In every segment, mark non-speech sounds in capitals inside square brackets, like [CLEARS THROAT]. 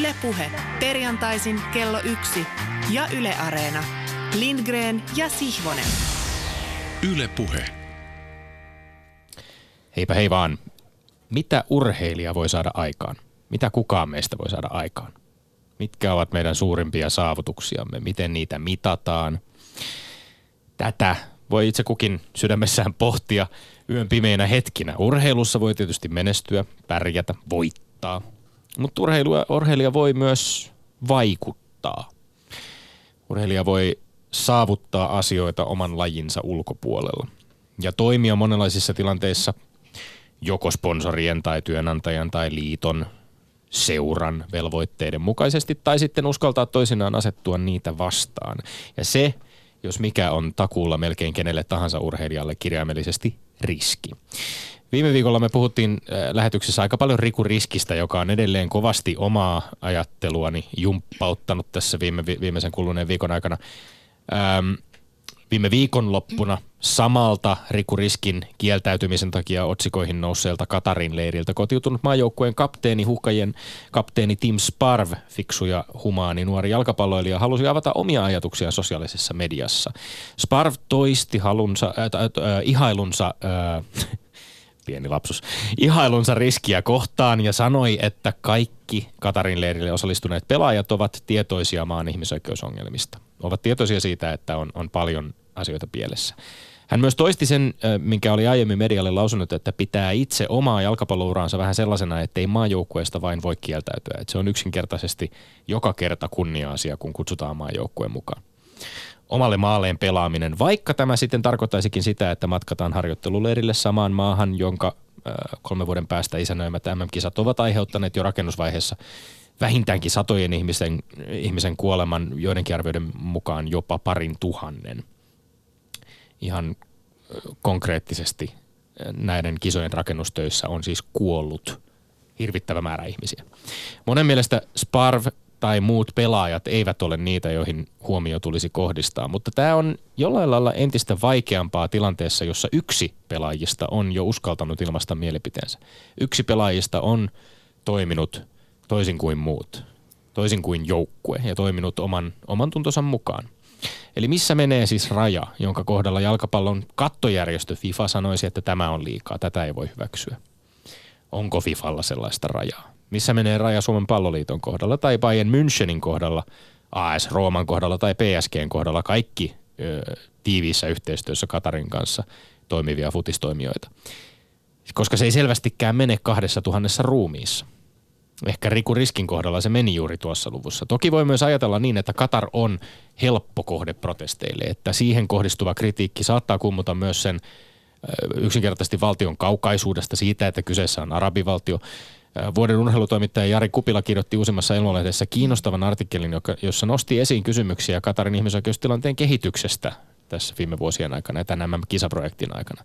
Ylepuhe perjantaisin kello yksi ja Yle Areena. Lindgren ja Sihvonen. Ylepuhe. Heipä hei vaan. Mitä urheilija voi saada aikaan? Mitä kukaan meistä voi saada aikaan? Mitkä ovat meidän suurimpia saavutuksiamme? Miten niitä mitataan? Tätä voi itse kukin sydämessään pohtia yön pimeinä hetkinä. Urheilussa voi tietysti menestyä, pärjätä, voittaa. Mutta urheilija voi myös vaikuttaa. Urheilija voi saavuttaa asioita oman lajinsa ulkopuolella ja toimia monenlaisissa tilanteissa joko sponsorien tai työnantajan tai liiton seuran velvoitteiden mukaisesti tai sitten uskaltaa toisinaan asettua niitä vastaan. Ja se, jos mikä on takuulla melkein kenelle tahansa urheilijalle kirjaimellisesti riski. Viime viikolla me puhuttiin äh, lähetyksessä aika paljon Riku Riskistä, joka on edelleen kovasti omaa ajatteluani jumppauttanut tässä viime, viimeisen kuluneen viikon aikana. Ähm, viime viikonloppuna samalta Riku Riskin kieltäytymisen takia otsikoihin nousseelta Katarin leiriltä kotiutunut maajoukkueen kapteeni, huhkajien kapteeni Tim Sparv, fiksu ja humaani nuori jalkapalloilija, halusi avata omia ajatuksia sosiaalisessa mediassa. Sparv toisti halunsa, äh, äh, ihailunsa, äh, pieni lapsus, ihailunsa riskiä kohtaan ja sanoi, että kaikki Katarin leirille osallistuneet pelaajat ovat tietoisia maan ihmisoikeusongelmista. Ovat tietoisia siitä, että on, on paljon asioita pielessä. Hän myös toisti sen, minkä oli aiemmin medialle lausunut, että pitää itse omaa jalkapallouraansa vähän sellaisena, että ei maajoukkueesta vain voi kieltäytyä. Että se on yksinkertaisesti joka kerta kunnia-asia, kun kutsutaan maajoukkueen mukaan. Omalle maalleen pelaaminen, vaikka tämä sitten tarkoittaisikin sitä, että matkataan harjoitteluleirille samaan maahan, jonka kolmen vuoden päästä isännöimät MM-kisat ovat aiheuttaneet jo rakennusvaiheessa vähintäänkin satojen ihmisen, ihmisen kuoleman, joidenkin arvioiden mukaan jopa parin tuhannen – ihan konkreettisesti näiden kisojen rakennustöissä on siis kuollut hirvittävä määrä ihmisiä. Monen mielestä Sparv tai muut pelaajat eivät ole niitä, joihin huomio tulisi kohdistaa, mutta tämä on jollain lailla entistä vaikeampaa tilanteessa, jossa yksi pelaajista on jo uskaltanut ilmaista mielipiteensä. Yksi pelaajista on toiminut toisin kuin muut, toisin kuin joukkue ja toiminut oman, oman tuntonsa mukaan – Eli missä menee siis raja, jonka kohdalla jalkapallon kattojärjestö FIFA sanoisi, että tämä on liikaa, tätä ei voi hyväksyä? Onko FIFalla sellaista rajaa? Missä menee raja Suomen palloliiton kohdalla tai Bayern Münchenin kohdalla, AS Rooman kohdalla tai PSGn kohdalla, kaikki ö, tiiviissä yhteistyössä Katarin kanssa toimivia futistoimijoita? Koska se ei selvästikään mene kahdessa tuhannessa ruumiissa – Ehkä Riku Riskin kohdalla se meni juuri tuossa luvussa. Toki voi myös ajatella niin, että Katar on helppo kohde protesteille, että siihen kohdistuva kritiikki saattaa kummuta myös sen yksinkertaisesti valtion kaukaisuudesta siitä, että kyseessä on arabivaltio. Vuoden urheilutoimittaja Jari Kupila kirjoitti uusimmassa ilmolehdessä kiinnostavan artikkelin, jossa nosti esiin kysymyksiä Katarin ihmisoikeustilanteen kehityksestä tässä viime vuosien aikana ja tämän kisaprojektin aikana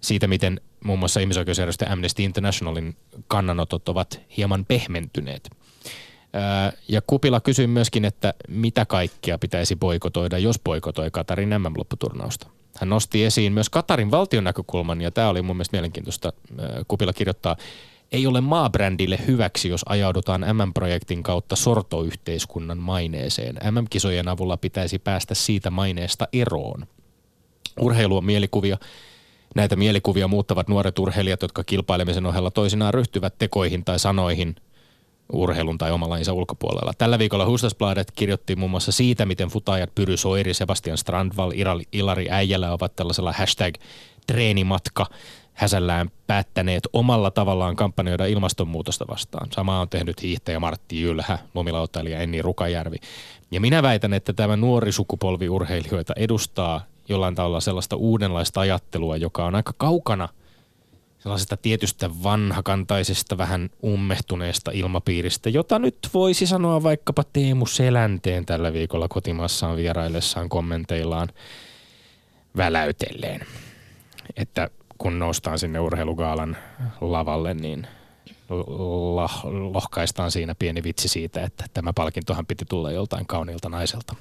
siitä, miten muun muassa ihmisoikeusjärjestö Amnesty Internationalin kannanotot ovat hieman pehmentyneet. Ja Kupila kysyi myöskin, että mitä kaikkea pitäisi boikotoida, jos boikotoi Katarin MM-lopputurnausta. Hän nosti esiin myös Katarin valtion näkökulman, ja tämä oli mun mielestä mielenkiintoista. Kupila kirjoittaa, ei ole maabrändille hyväksi, jos ajaudutaan MM-projektin kautta sortoyhteiskunnan maineeseen. MM-kisojen avulla pitäisi päästä siitä maineesta eroon. Urheilu on mielikuvia, Näitä mielikuvia muuttavat nuoret urheilijat, jotka kilpailemisen ohella toisinaan ryhtyvät tekoihin tai sanoihin urheilun tai oman lajinsa ulkopuolella. Tällä viikolla Hustasbladet kirjoitti muun muassa siitä, miten futaajat Pyry Soiri, Sebastian Strandval, Ilari Äijälä ovat tällaisella hashtag treenimatka häsällään päättäneet omalla tavallaan kampanjoida ilmastonmuutosta vastaan. Sama on tehnyt hiihtäjä Martti Jylhä, lumilautailija Enni Rukajärvi. Ja minä väitän, että tämä nuori sukupolvi urheilijoita edustaa jollain tavalla sellaista uudenlaista ajattelua, joka on aika kaukana sellaisesta tietystä vanhakantaisesta, vähän ummehtuneesta ilmapiiristä, jota nyt voisi sanoa vaikkapa Teemu Selänteen tällä viikolla kotimaassaan vieraillessaan kommenteillaan väläytelleen. Että kun noustaan sinne urheilugaalan lavalle, niin lohkaistaan siinä pieni vitsi siitä, että tämä palkintohan piti tulla joltain kauniilta naiselta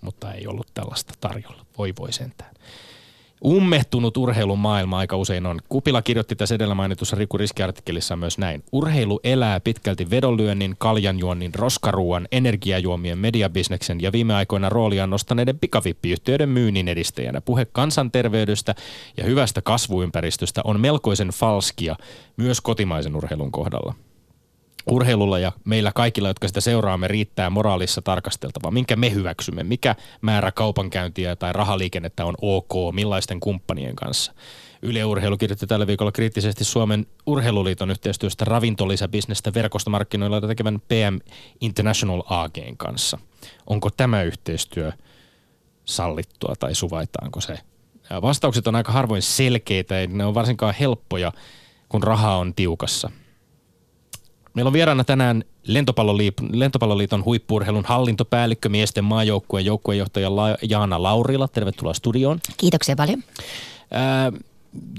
mutta ei ollut tällaista tarjolla. Voi voi sentään. Ummehtunut urheilun maailma aika usein on. Kupila kirjoitti tässä edellä mainitussa Riku Riski-artikkelissa myös näin. Urheilu elää pitkälti vedonlyönnin, kaljanjuonnin, roskaruuan, energiajuomien, mediabisneksen ja viime aikoina rooliaan nostaneiden pikavippiyhtiöiden myynnin edistäjänä. Puhe kansanterveydestä ja hyvästä kasvuympäristöstä on melkoisen falskia myös kotimaisen urheilun kohdalla urheilulla ja meillä kaikilla, jotka sitä seuraamme, riittää moraalissa tarkasteltavaa. Minkä me hyväksymme? Mikä määrä kaupankäyntiä tai rahaliikennettä on ok? Millaisten kumppanien kanssa? Yle Urheilu kirjoitti tällä viikolla kriittisesti Suomen urheiluliiton yhteistyöstä ravintolisäbisnestä verkostomarkkinoilla tekevän PM International AGn kanssa. Onko tämä yhteistyö sallittua tai suvaitaanko se? Vastaukset on aika harvoin selkeitä, ei ne on varsinkaan helppoja, kun raha on tiukassa – Meillä on vieraana tänään Lentopalloliiton, Lentopalloliiton huippuurheilun hallintopäällikkö, miesten maajoukkueen joukkueenjohtaja La- Jaana Laurila. Tervetuloa studioon. Kiitoksia paljon. Ää,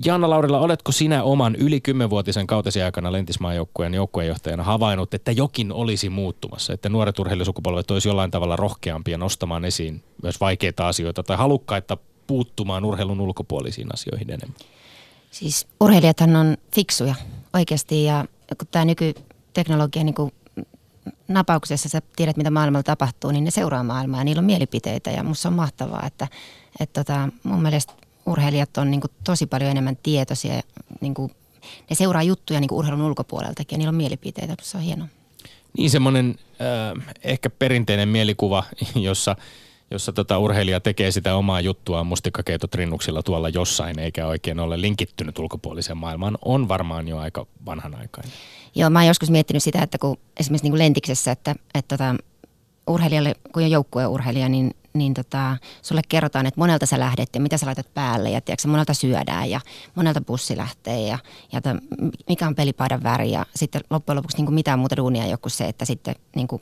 Jaana Laurila, oletko sinä oman yli kymmenvuotisen kautesi aikana lentismaajoukkueen joukkueenjohtajana havainnut, että jokin olisi muuttumassa, että nuoret urheilusukupolvet olisi jollain tavalla rohkeampia nostamaan esiin myös vaikeita asioita tai halukkaita puuttumaan urheilun ulkopuolisiin asioihin enemmän? Siis urheilijathan on fiksuja oikeasti ja kun tämä nyky teknologia niin kuin napauksessa sä tiedät, mitä maailmalla tapahtuu, niin ne seuraa maailmaa ja niillä on mielipiteitä ja musta on mahtavaa, että, että tota, mun mielestä urheilijat on niin kuin tosi paljon enemmän tietoisia. Niin kuin, ne seuraa juttuja niin kuin urheilun ulkopuoleltakin ja niillä on mielipiteitä. Se on hienoa. Niin semmoinen äh, ehkä perinteinen mielikuva, [LAUGHS] jossa – jossa tota urheilija tekee sitä omaa juttua mustikkakeitotrinnuksilla tuolla jossain, eikä oikein ole linkittynyt ulkopuoliseen maailmaan, on varmaan jo aika vanhanaikainen. Joo, mä oon joskus miettinyt sitä, että kun esimerkiksi niin kuin lentiksessä, että, että tota, urheilijalle, kun on joukkueurheilija, niin, niin tota, sulle kerrotaan, että monelta sä lähdet ja mitä sä laitat päälle ja tiedätkö, monelta syödään ja monelta bussi lähtee ja, ja ta, mikä on pelipaidan väri ja sitten loppujen lopuksi niin kuin mitään muuta duunia kuin se, että sitten niin kuin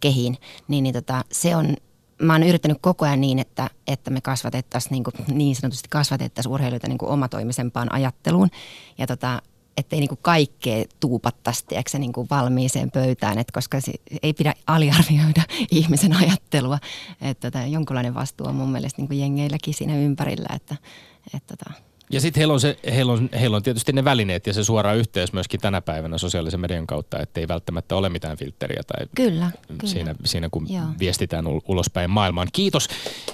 kehiin, niin, niin tota, se on mä oon yrittänyt koko ajan niin, että, että me kasvatettaisiin niin, niin sanotusti kasvatettaisiin urheilijoita niin kuin omatoimisempaan ajatteluun. Ja tota, ettei niin kuin kaikkea tuupattaisi tiedätkö, niin kuin valmiiseen pöytään, että koska se, ei pidä aliarvioida [LAUGHS] ihmisen ajattelua. Että tota, jonkunlainen vastuu on mun mielestä niin kuin jengeilläkin siinä ympärillä, että, että tota, ja sitten heillä on, se, heillä, on, heillä on tietysti ne välineet ja se suora yhteys myöskin tänä päivänä sosiaalisen median kautta, ettei välttämättä ole mitään filtteriä tai kyllä, siinä, kyllä. siinä kun Joo. viestitään ulospäin maailmaan. Kiitos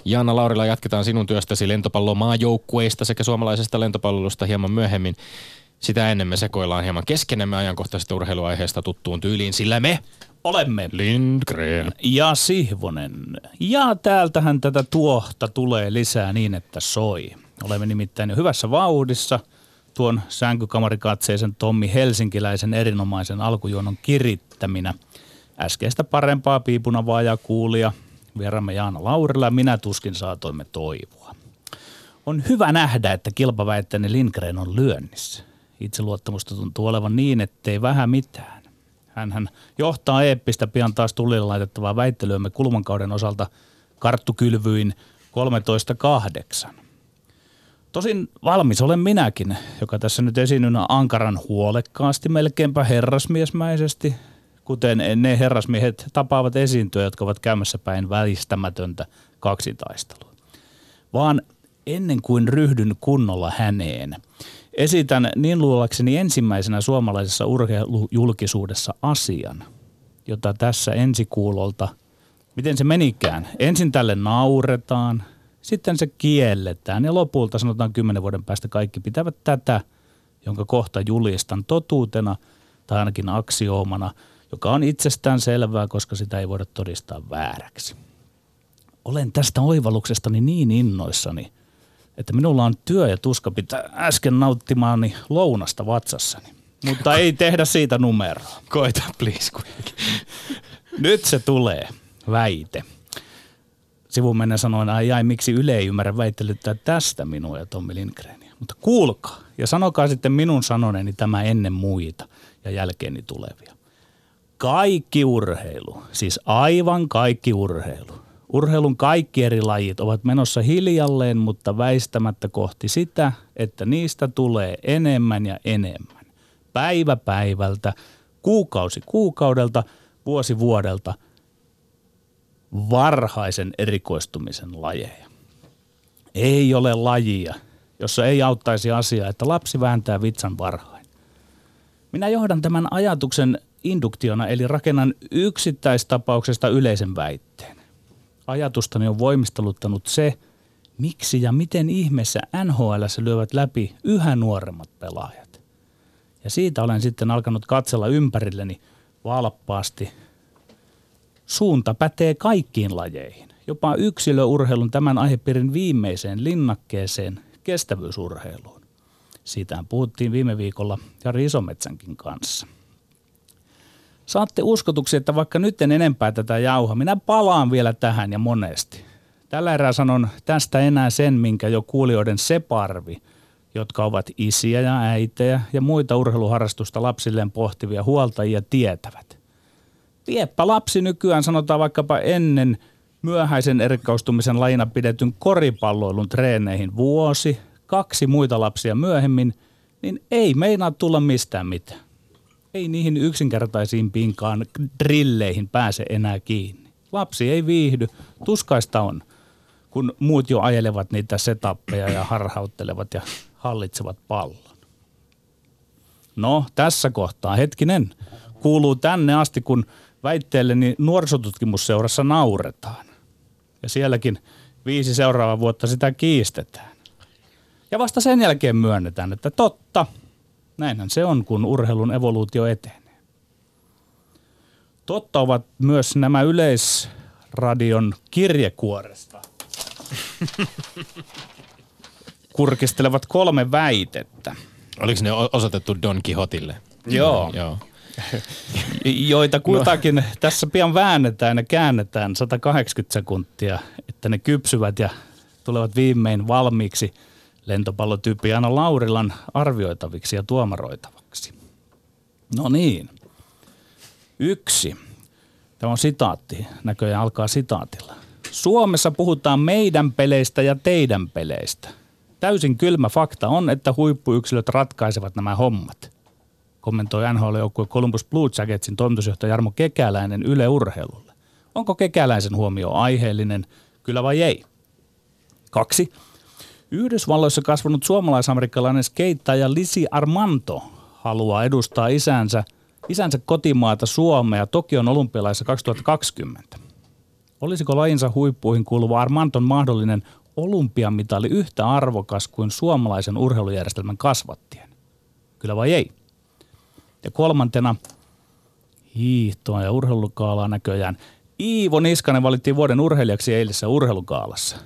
Jaana Laurila, jatketaan sinun työstäsi lentopallomaajoukkueista sekä suomalaisesta lentopalvelusta hieman myöhemmin. Sitä ennen me sekoillaan hieman keskenemme ajankohtaisesta urheiluaiheesta tuttuun tyyliin, sillä me olemme Lindgren ja Sihvonen. Ja täältähän tätä tuohta tulee lisää niin, että soi. Olemme nimittäin jo hyvässä vauhdissa tuon sänkykamarikatseisen Tommi Helsinkiläisen erinomaisen alkujuonon kirittäminä. Äskeistä parempaa piipunavaa ja kuulia vieramme Jaana Laurila minä tuskin saatoimme toivoa. On hyvä nähdä, että kilpaväittäinen Lindgren on lyönnissä. Itseluottamusta tuntuu olevan niin, ettei vähän mitään. Hänhän johtaa eeppistä pian taas tulille laitettavaa väittelyämme kulmankauden osalta karttukylvyin 13.8. Tosin valmis olen minäkin, joka tässä nyt esiinnynä ankaran huolekkaasti, melkeinpä herrasmiesmäisesti, kuten ne herrasmiehet tapaavat esiintyä, jotka ovat käymässä päin välistämätöntä kaksitaistelua. Vaan ennen kuin ryhdyn kunnolla häneen, esitän niin luullakseni ensimmäisenä suomalaisessa urheilujulkisuudessa asian, jota tässä ensikuulolta, miten se menikään, ensin tälle nauretaan – sitten se kielletään ja lopulta sanotaan kymmenen vuoden päästä kaikki pitävät tätä, jonka kohta julistan totuutena tai ainakin aksioomana, joka on itsestään selvää, koska sitä ei voida todistaa vääräksi. Olen tästä oivalluksestani niin innoissani, että minulla on työ ja tuska pitää äsken nauttimaani lounasta vatsassani. Mutta ei tehdä siitä numeroa. Koita, please. Nyt se tulee, väite – Sivun mennä sanoin, ai ai, miksi Yle ei ymmärrä väittelyttää tästä minua ja Tommi Lindgrenia. Mutta kuulkaa ja sanokaa sitten minun sanoneeni tämä ennen muita ja jälkeeni tulevia. Kaikki urheilu, siis aivan kaikki urheilu, urheilun kaikki eri lajit ovat menossa hiljalleen, mutta väistämättä kohti sitä, että niistä tulee enemmän ja enemmän. Päivä päivältä, kuukausi kuukaudelta, vuosi vuodelta – varhaisen erikoistumisen lajeja. Ei ole lajia, jossa ei auttaisi asiaa, että lapsi vääntää vitsan varhain. Minä johdan tämän ajatuksen induktiona, eli rakennan yksittäistapauksesta yleisen väitteen. Ajatustani on voimisteluttanut se, miksi ja miten ihmeessä NHL lyövät läpi yhä nuoremmat pelaajat. Ja siitä olen sitten alkanut katsella ympärilleni valppaasti. Suunta pätee kaikkiin lajeihin, jopa yksilöurheilun tämän aihepiirin viimeiseen linnakkeeseen, kestävyysurheiluun. Siitä puhuttiin viime viikolla Jari Isometsänkin kanssa. Saatte uskotuksi, että vaikka nyt en enempää tätä jauha, minä palaan vielä tähän ja monesti. Tällä erää sanon tästä enää sen, minkä jo kuulijoiden separvi, jotka ovat isiä ja äitejä ja muita urheiluharrastusta lapsilleen pohtivia huoltajia tietävät. Viepä lapsi nykyään sanotaan vaikkapa ennen myöhäisen erikoistumisen lajina pidetyn koripalloilun treeneihin vuosi, kaksi muita lapsia myöhemmin, niin ei meinaa tulla mistään mitään. Ei niihin yksinkertaisimpiinkaan drilleihin pääse enää kiinni. Lapsi ei viihdy, tuskaista on, kun muut jo ajelevat niitä setappeja ja harhauttelevat ja hallitsevat pallon. No, tässä kohtaa, hetkinen, kuuluu tänne asti, kun väitteelleni nuorisotutkimusseurassa nauretaan. Ja sielläkin viisi seuraavaa vuotta sitä kiistetään. Ja vasta sen jälkeen myönnetään, että totta, näinhän se on, kun urheilun evoluutio etenee. Totta ovat myös nämä yleisradion kirjekuoresta [LAUGHS] kurkistelevat kolme väitettä. Oliko ne osoitettu Don Quixotille? Joo. Joo. [LAUGHS] joita kutakin no. tässä pian väännetään ja käännetään 180 sekuntia, että ne kypsyvät ja tulevat viimein valmiiksi lentopallotyyppi Anna Laurilan arvioitaviksi ja tuomaroitavaksi. No niin. Yksi. Tämä on sitaatti. Näköjään alkaa sitaatilla. Suomessa puhutaan meidän peleistä ja teidän peleistä. Täysin kylmä fakta on, että huippuyksilöt ratkaisevat nämä hommat, kommentoi NHL-joukkue Columbus Blue Jacketsin toimitusjohtaja Jarmo Kekäläinen Yle Urheilulle. Onko Kekäläisen huomio aiheellinen, kyllä vai ei? Kaksi. Yhdysvalloissa kasvanut suomalaisamerikkalainen skeittaja Lisi Armanto haluaa edustaa isänsä, isänsä kotimaata Suomea Tokion olympialaisissa 2020. Olisiko lajinsa huippuihin kuuluva Armanton mahdollinen olympiamitali yhtä arvokas kuin suomalaisen urheilujärjestelmän kasvattien? Kyllä vai ei? Ja kolmantena hiihtoa ja urheilukaalaa näköjään. Iivo Niskanen valittiin vuoden urheilijaksi eilisessä urheilukaalassa.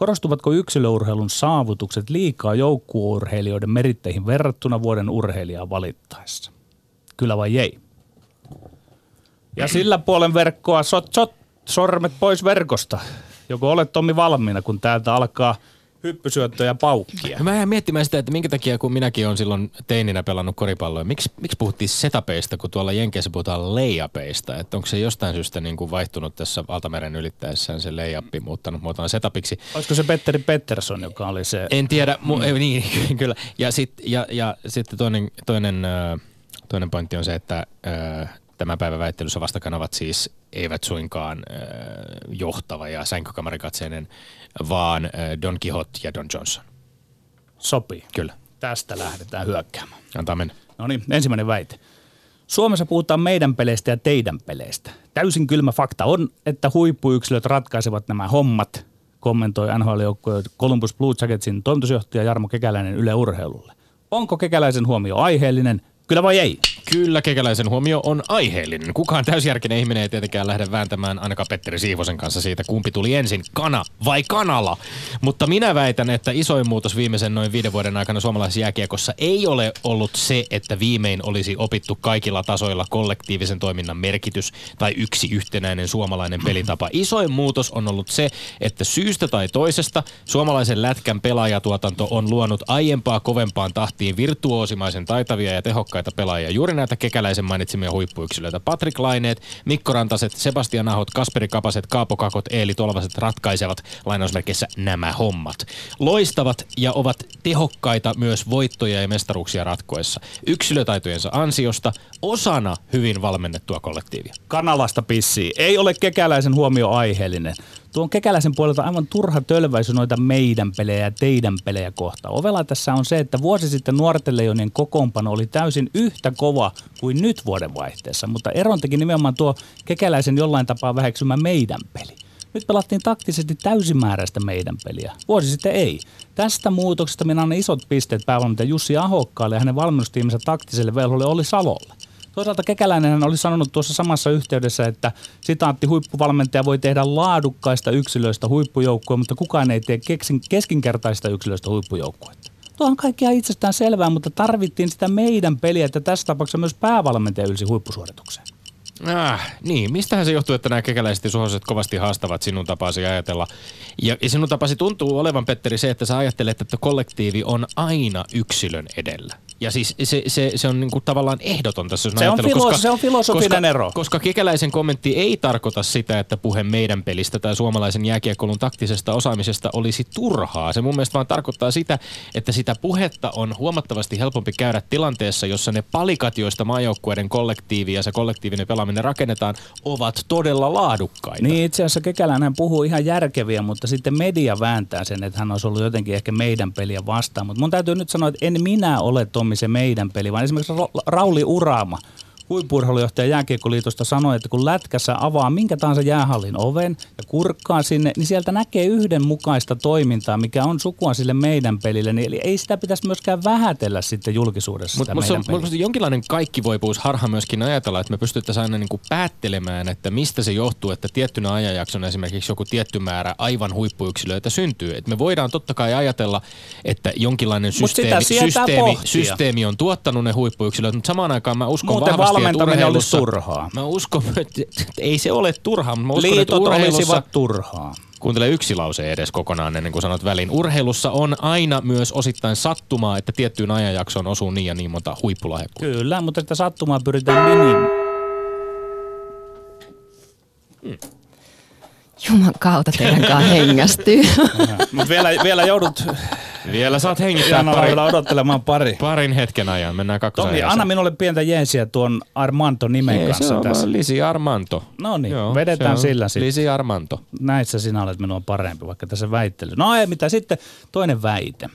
Korostuvatko yksilöurheilun saavutukset liikaa joukkuurheilijoiden meritteihin verrattuna vuoden urheilijaa valittaessa? Kyllä vai ei? Ja sillä puolen verkkoa sot, sot sormet pois verkosta. Joko olet Tommi valmiina, kun täältä alkaa hyppysyöttöjä paukkia. Mä jään miettimään sitä, että minkä takia kun minäkin olen silloin teininä pelannut koripalloa, miksi, miksi puhuttiin setapeista, kun tuolla Jenkeissä puhutaan leijapeista? Että onko se jostain syystä niin kuin vaihtunut tässä Valtameren ylittäessään se leijappi muuttanut muotoon setapiksi? Olisiko se Petteri Pettersson, joka oli se? En tiedä, mu- mm. ei, niin [LAUGHS] kyllä. Ja, sit, ja, ja sitten toinen, toinen, toinen pointti on se, että tämän päivän väittelyssä vastakkain ovat siis eivät suinkaan äh, johtava ja sänkykamarikatseinen, vaan äh, Don Quixote ja Don Johnson. Sopii. Kyllä. Tästä lähdetään hyökkäämään. Antaa mennä. No niin, ensimmäinen väite. Suomessa puhutaan meidän peleistä ja teidän peleistä. Täysin kylmä fakta on, että huippuyksilöt ratkaisevat nämä hommat, kommentoi NHL-joukkue Columbus Blue Jacketsin toimitusjohtaja Jarmo Kekäläinen Yle Urheilulle. Onko Kekäläisen huomio aiheellinen? Kyllä vai ei? Kyllä kekäläisen huomio on aiheellinen. Kukaan täysjärkinen ihminen ei tietenkään lähde vääntämään ainakaan Petteri Siivosen kanssa siitä, kumpi tuli ensin, kana vai kanala. Mutta minä väitän, että isoin muutos viimeisen noin viiden vuoden aikana suomalaisessa jääkiekossa ei ole ollut se, että viimein olisi opittu kaikilla tasoilla kollektiivisen toiminnan merkitys tai yksi yhtenäinen suomalainen pelitapa. Isoin muutos on ollut se, että syystä tai toisesta suomalaisen lätkän pelaajatuotanto on luonut aiempaa kovempaan tahtiin virtuoosimaisen taitavia ja tehokkaita laadukkaita pelaajia. Juuri näitä kekäläisen mainitsimia huippuyksilöitä. Patrick Laineet, Mikko Rantaset, Sebastian Ahot, Kasperi Kapaset, Kaapo Kakot, Eeli Tolvaset ratkaisevat lainausmerkeissä nämä hommat. Loistavat ja ovat tehokkaita myös voittoja ja mestaruuksia ratkoessa. Yksilötaitojensa ansiosta osana hyvin valmennettua kollektiivia. Kanalasta pissii. Ei ole kekäläisen huomio aiheellinen. Tuon kekäläisen puolelta aivan turha tölväisy noita meidän pelejä ja teidän pelejä kohtaan. Ovela tässä on se, että vuosi sitten nuorten leijonien kokoonpano oli täysin yhtä kova kuin nyt vuoden vaihteessa, mutta eron teki nimenomaan tuo kekäläisen jollain tapaa väheksymä meidän peli. Nyt pelattiin taktisesti täysimääräistä meidän peliä. Vuosi sitten ei. Tästä muutoksesta minä annan isot pisteet päävalmentaja Jussi Ahokkaalle ja hänen valmennustiiminsä taktiselle velholle oli Salolle. Toisaalta Kekäläinen oli sanonut tuossa samassa yhteydessä, että sitaatti huippuvalmentaja voi tehdä laadukkaista yksilöistä huippujoukkoja, mutta kukaan ei tee keksin, keskinkertaista yksilöistä huippujoukkuetta. Tuo on kaikkia itsestään selvää, mutta tarvittiin sitä meidän peliä, että tässä tapauksessa myös päävalmentaja ylsi huippusuoritukseen. Äh, niin, mistähän se johtuu, että nämä kekäläiset ja suhoset kovasti haastavat sinun tapasi ajatella. Ja, ja sinun tapasi tuntuu olevan, Petteri, se, että sä ajattelet, että kollektiivi on aina yksilön edellä. Ja siis se, se, se on niinku tavallaan ehdoton tässä se on, filos- se on filosofinen koska, ero. Koska kekäläisen kommentti ei tarkoita sitä, että puhe meidän pelistä tai suomalaisen jääkiekkoilun taktisesta osaamisesta olisi turhaa. Se mun mielestä vaan tarkoittaa sitä, että sitä puhetta on huomattavasti helpompi käydä tilanteessa, jossa ne palikat, joista maajoukkueiden kollektiivi ja se kollektiivinen pelaaminen rakennetaan, ovat todella laadukkaita. Niin itse asiassa Kekäläinen puhuu ihan järkeviä, mutta sitten media vääntää sen, että hän olisi ollut jotenkin ehkä meidän peliä vastaan. Mutta mun täytyy nyt sanoa, että en minä ole Tommi se meidän peli, vaan esimerkiksi Rauli Uraama – huippurheilujohtaja Jääkiekkoliitosta sanoi, että kun lätkässä avaa minkä tahansa jäähallin oven ja kurkkaa sinne, niin sieltä näkee yhdenmukaista toimintaa, mikä on sukua sille meidän pelille. Niin, eli ei sitä pitäisi myöskään vähätellä sitten julkisuudessa Mutta musta, musta jonkinlainen kaikkivoipuus harha myöskin ajatella, että me pystyttäisiin aina niin kuin päättelemään, että mistä se johtuu, että tiettynä ajanjaksona esimerkiksi joku tietty määrä aivan huippuyksilöitä syntyy. Että me voidaan totta kai ajatella, että jonkinlainen systeemi, systeemi, systeemi on tuottanut ne huippuyksilöt, mutta samaan aikaan mä uskon Muuten vahvasti, valmentaminen olisi turhaa. Mä uskon, että ei se ole turhaa, mutta mä uskon, Liitot että olisivat turhaa. Kuuntele yksi lause edes kokonaan ennen kuin sanot väliin. Urheilussa on aina myös osittain sattumaa, että tiettyyn ajanjaksoon osuu niin ja niin monta huippulahjakkuutta. Kyllä, mutta sitä sattumaa pyritään minim. Hmm. Juman kautta teidän kanssa hengästyy. [LAUGHS] Mutta vielä, vielä joudut vielä saat hengittää pari, odottelemaan pari. parin hetken ajan. Mennään kakkosen Tomi, anna minulle pientä jeesiä tuon Armanto nimen Ei, kanssa se on tässä. Lisi Armanto. No niin, vedetään sillä sitten. Lisi Armanto. Näissä sinä olet minua parempi, vaikka tässä väittely. No ei mitä sitten, toinen väite.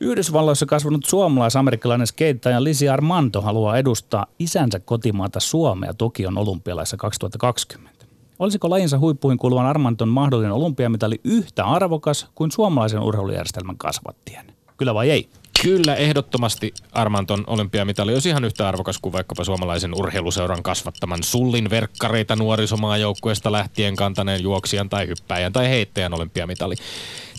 Yhdysvalloissa kasvanut suomalais-amerikkalainen skeittaja Lisi Armanto haluaa edustaa isänsä kotimaata Suomea Tokion olympialaissa 2020. Olisiko lajinsa huippuihin kuuluvan Armanton mahdollinen olympiamitali yhtä arvokas kuin suomalaisen urheilujärjestelmän kasvattien? Kyllä vai ei? Kyllä, ehdottomasti Armanton olympiamitali olisi ihan yhtä arvokas kuin vaikkapa suomalaisen urheiluseuran kasvattaman sullin verkkareita nuorisomaajoukkueesta lähtien kantaneen juoksijan tai hyppäjän tai heittäjän olympiamitali.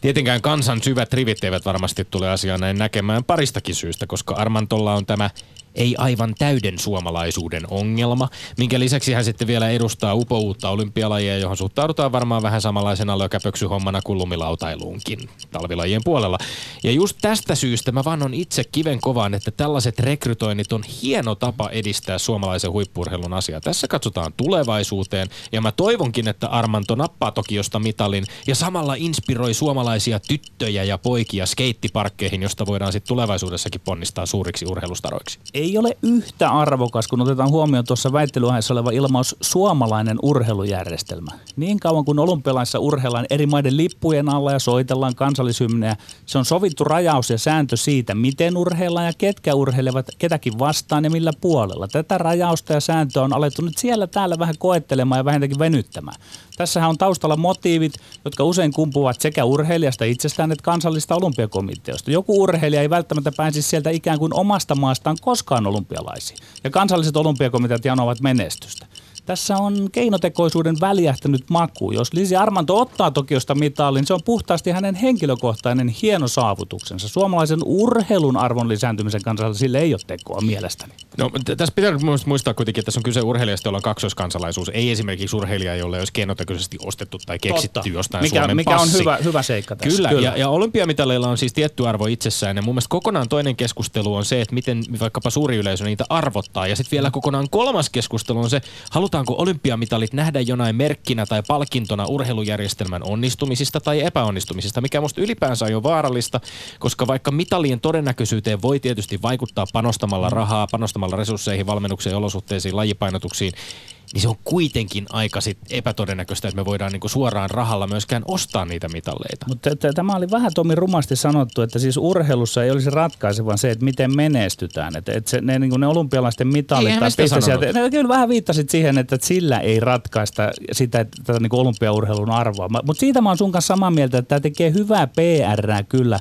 Tietenkään kansan syvät rivit eivät varmasti tule asiaa näin näkemään paristakin syystä, koska Armantolla on tämä ei aivan täyden suomalaisuuden ongelma, minkä lisäksi hän sitten vielä edustaa upouutta olympialajia, johon suhtaudutaan varmaan vähän samanlaisena lökäpöksyhommana kuin lumilautailuunkin talvilajien puolella. Ja just tästä syystä mä vaan on itse kiven kovaan, että tällaiset rekrytoinnit on hieno tapa edistää suomalaisen huippurheilun asiaa. Tässä katsotaan tulevaisuuteen ja mä toivonkin, että Armanto nappaa Tokiosta mitalin ja samalla inspiroi suomalaisia tyttöjä ja poikia skeittiparkkeihin, josta voidaan sitten tulevaisuudessakin ponnistaa suuriksi urheilustaroiksi ei ole yhtä arvokas, kun otetaan huomioon tuossa väittelyaiheessa oleva ilmaus suomalainen urheilujärjestelmä. Niin kauan kuin olympialaissa urheillaan eri maiden lippujen alla ja soitellaan kansallishymneä, se on sovittu rajaus ja sääntö siitä, miten urheillaan ja ketkä urheilevat ketäkin vastaan ja millä puolella. Tätä rajausta ja sääntöä on alettu nyt siellä täällä vähän koettelemaan ja vähintäänkin venyttämään. Tässähän on taustalla motiivit, jotka usein kumpuvat sekä urheilijasta itsestään että kansallista olympiakomiteosta. Joku urheilija ei välttämättä pääsisi sieltä ikään kuin omasta maastaan koskaan olympialaisiin. Ja kansalliset olympiakomiteat janovat menestystä. Tässä on keinotekoisuuden väljähtänyt maku. Jos Lisi Armanto ottaa Tokiosta mitalin, se on puhtaasti hänen henkilökohtainen hieno saavutuksensa. Suomalaisen urheilun arvon lisääntymisen kanssa sille ei ole tekoa mielestäni. No tässä pitää muistaa kuitenkin, että tässä on kyse urheilijasta, jolla on kaksoiskansalaisuus. Ei esimerkiksi urheilija, jolle olisi keinotekoisesti ostettu tai keksitty Totta. jostain mikä, Suomen mikä passi. on hyvä, hyvä seikka tässä. Kyllä, Kyllä. Ja, ja olympiamitaleilla on siis tietty arvo itsessään. Ja mun mielestä kokonaan toinen keskustelu on se, että miten vaikkapa suuri yleisö niitä arvottaa. Ja sitten vielä kokonaan kolmas keskustelu on se, halutaanko olympiamitalit nähdä jonain merkkinä tai palkintona urheilujärjestelmän onnistumisista tai epäonnistumisista, mikä musta ylipäänsä on jo vaarallista, koska vaikka mitalien todennäköisyyteen voi tietysti vaikuttaa panostamalla rahaa, panostamalla resursseihin, valmennukseen, olosuhteisiin, lajipainotuksiin, niin se on kuitenkin aika sit epätodennäköistä, että me voidaan niinku suoraan rahalla myöskään ostaa niitä mitalleita. Mutta tämä oli vähän Tomi rumasti sanottu, että siis urheilussa ei olisi ratkaiseva se, että miten menestytään. Että et se, ne, niin ne olympialaisten mitalit Eihän tai sanonut. ne kyllä vähän viittasit siihen, että sillä ei ratkaista sitä että tätä niin olympiaurheilun arvoa. Mutta siitä mä oon sun kanssa samaa mieltä, että tämä tekee hyvää PR kyllä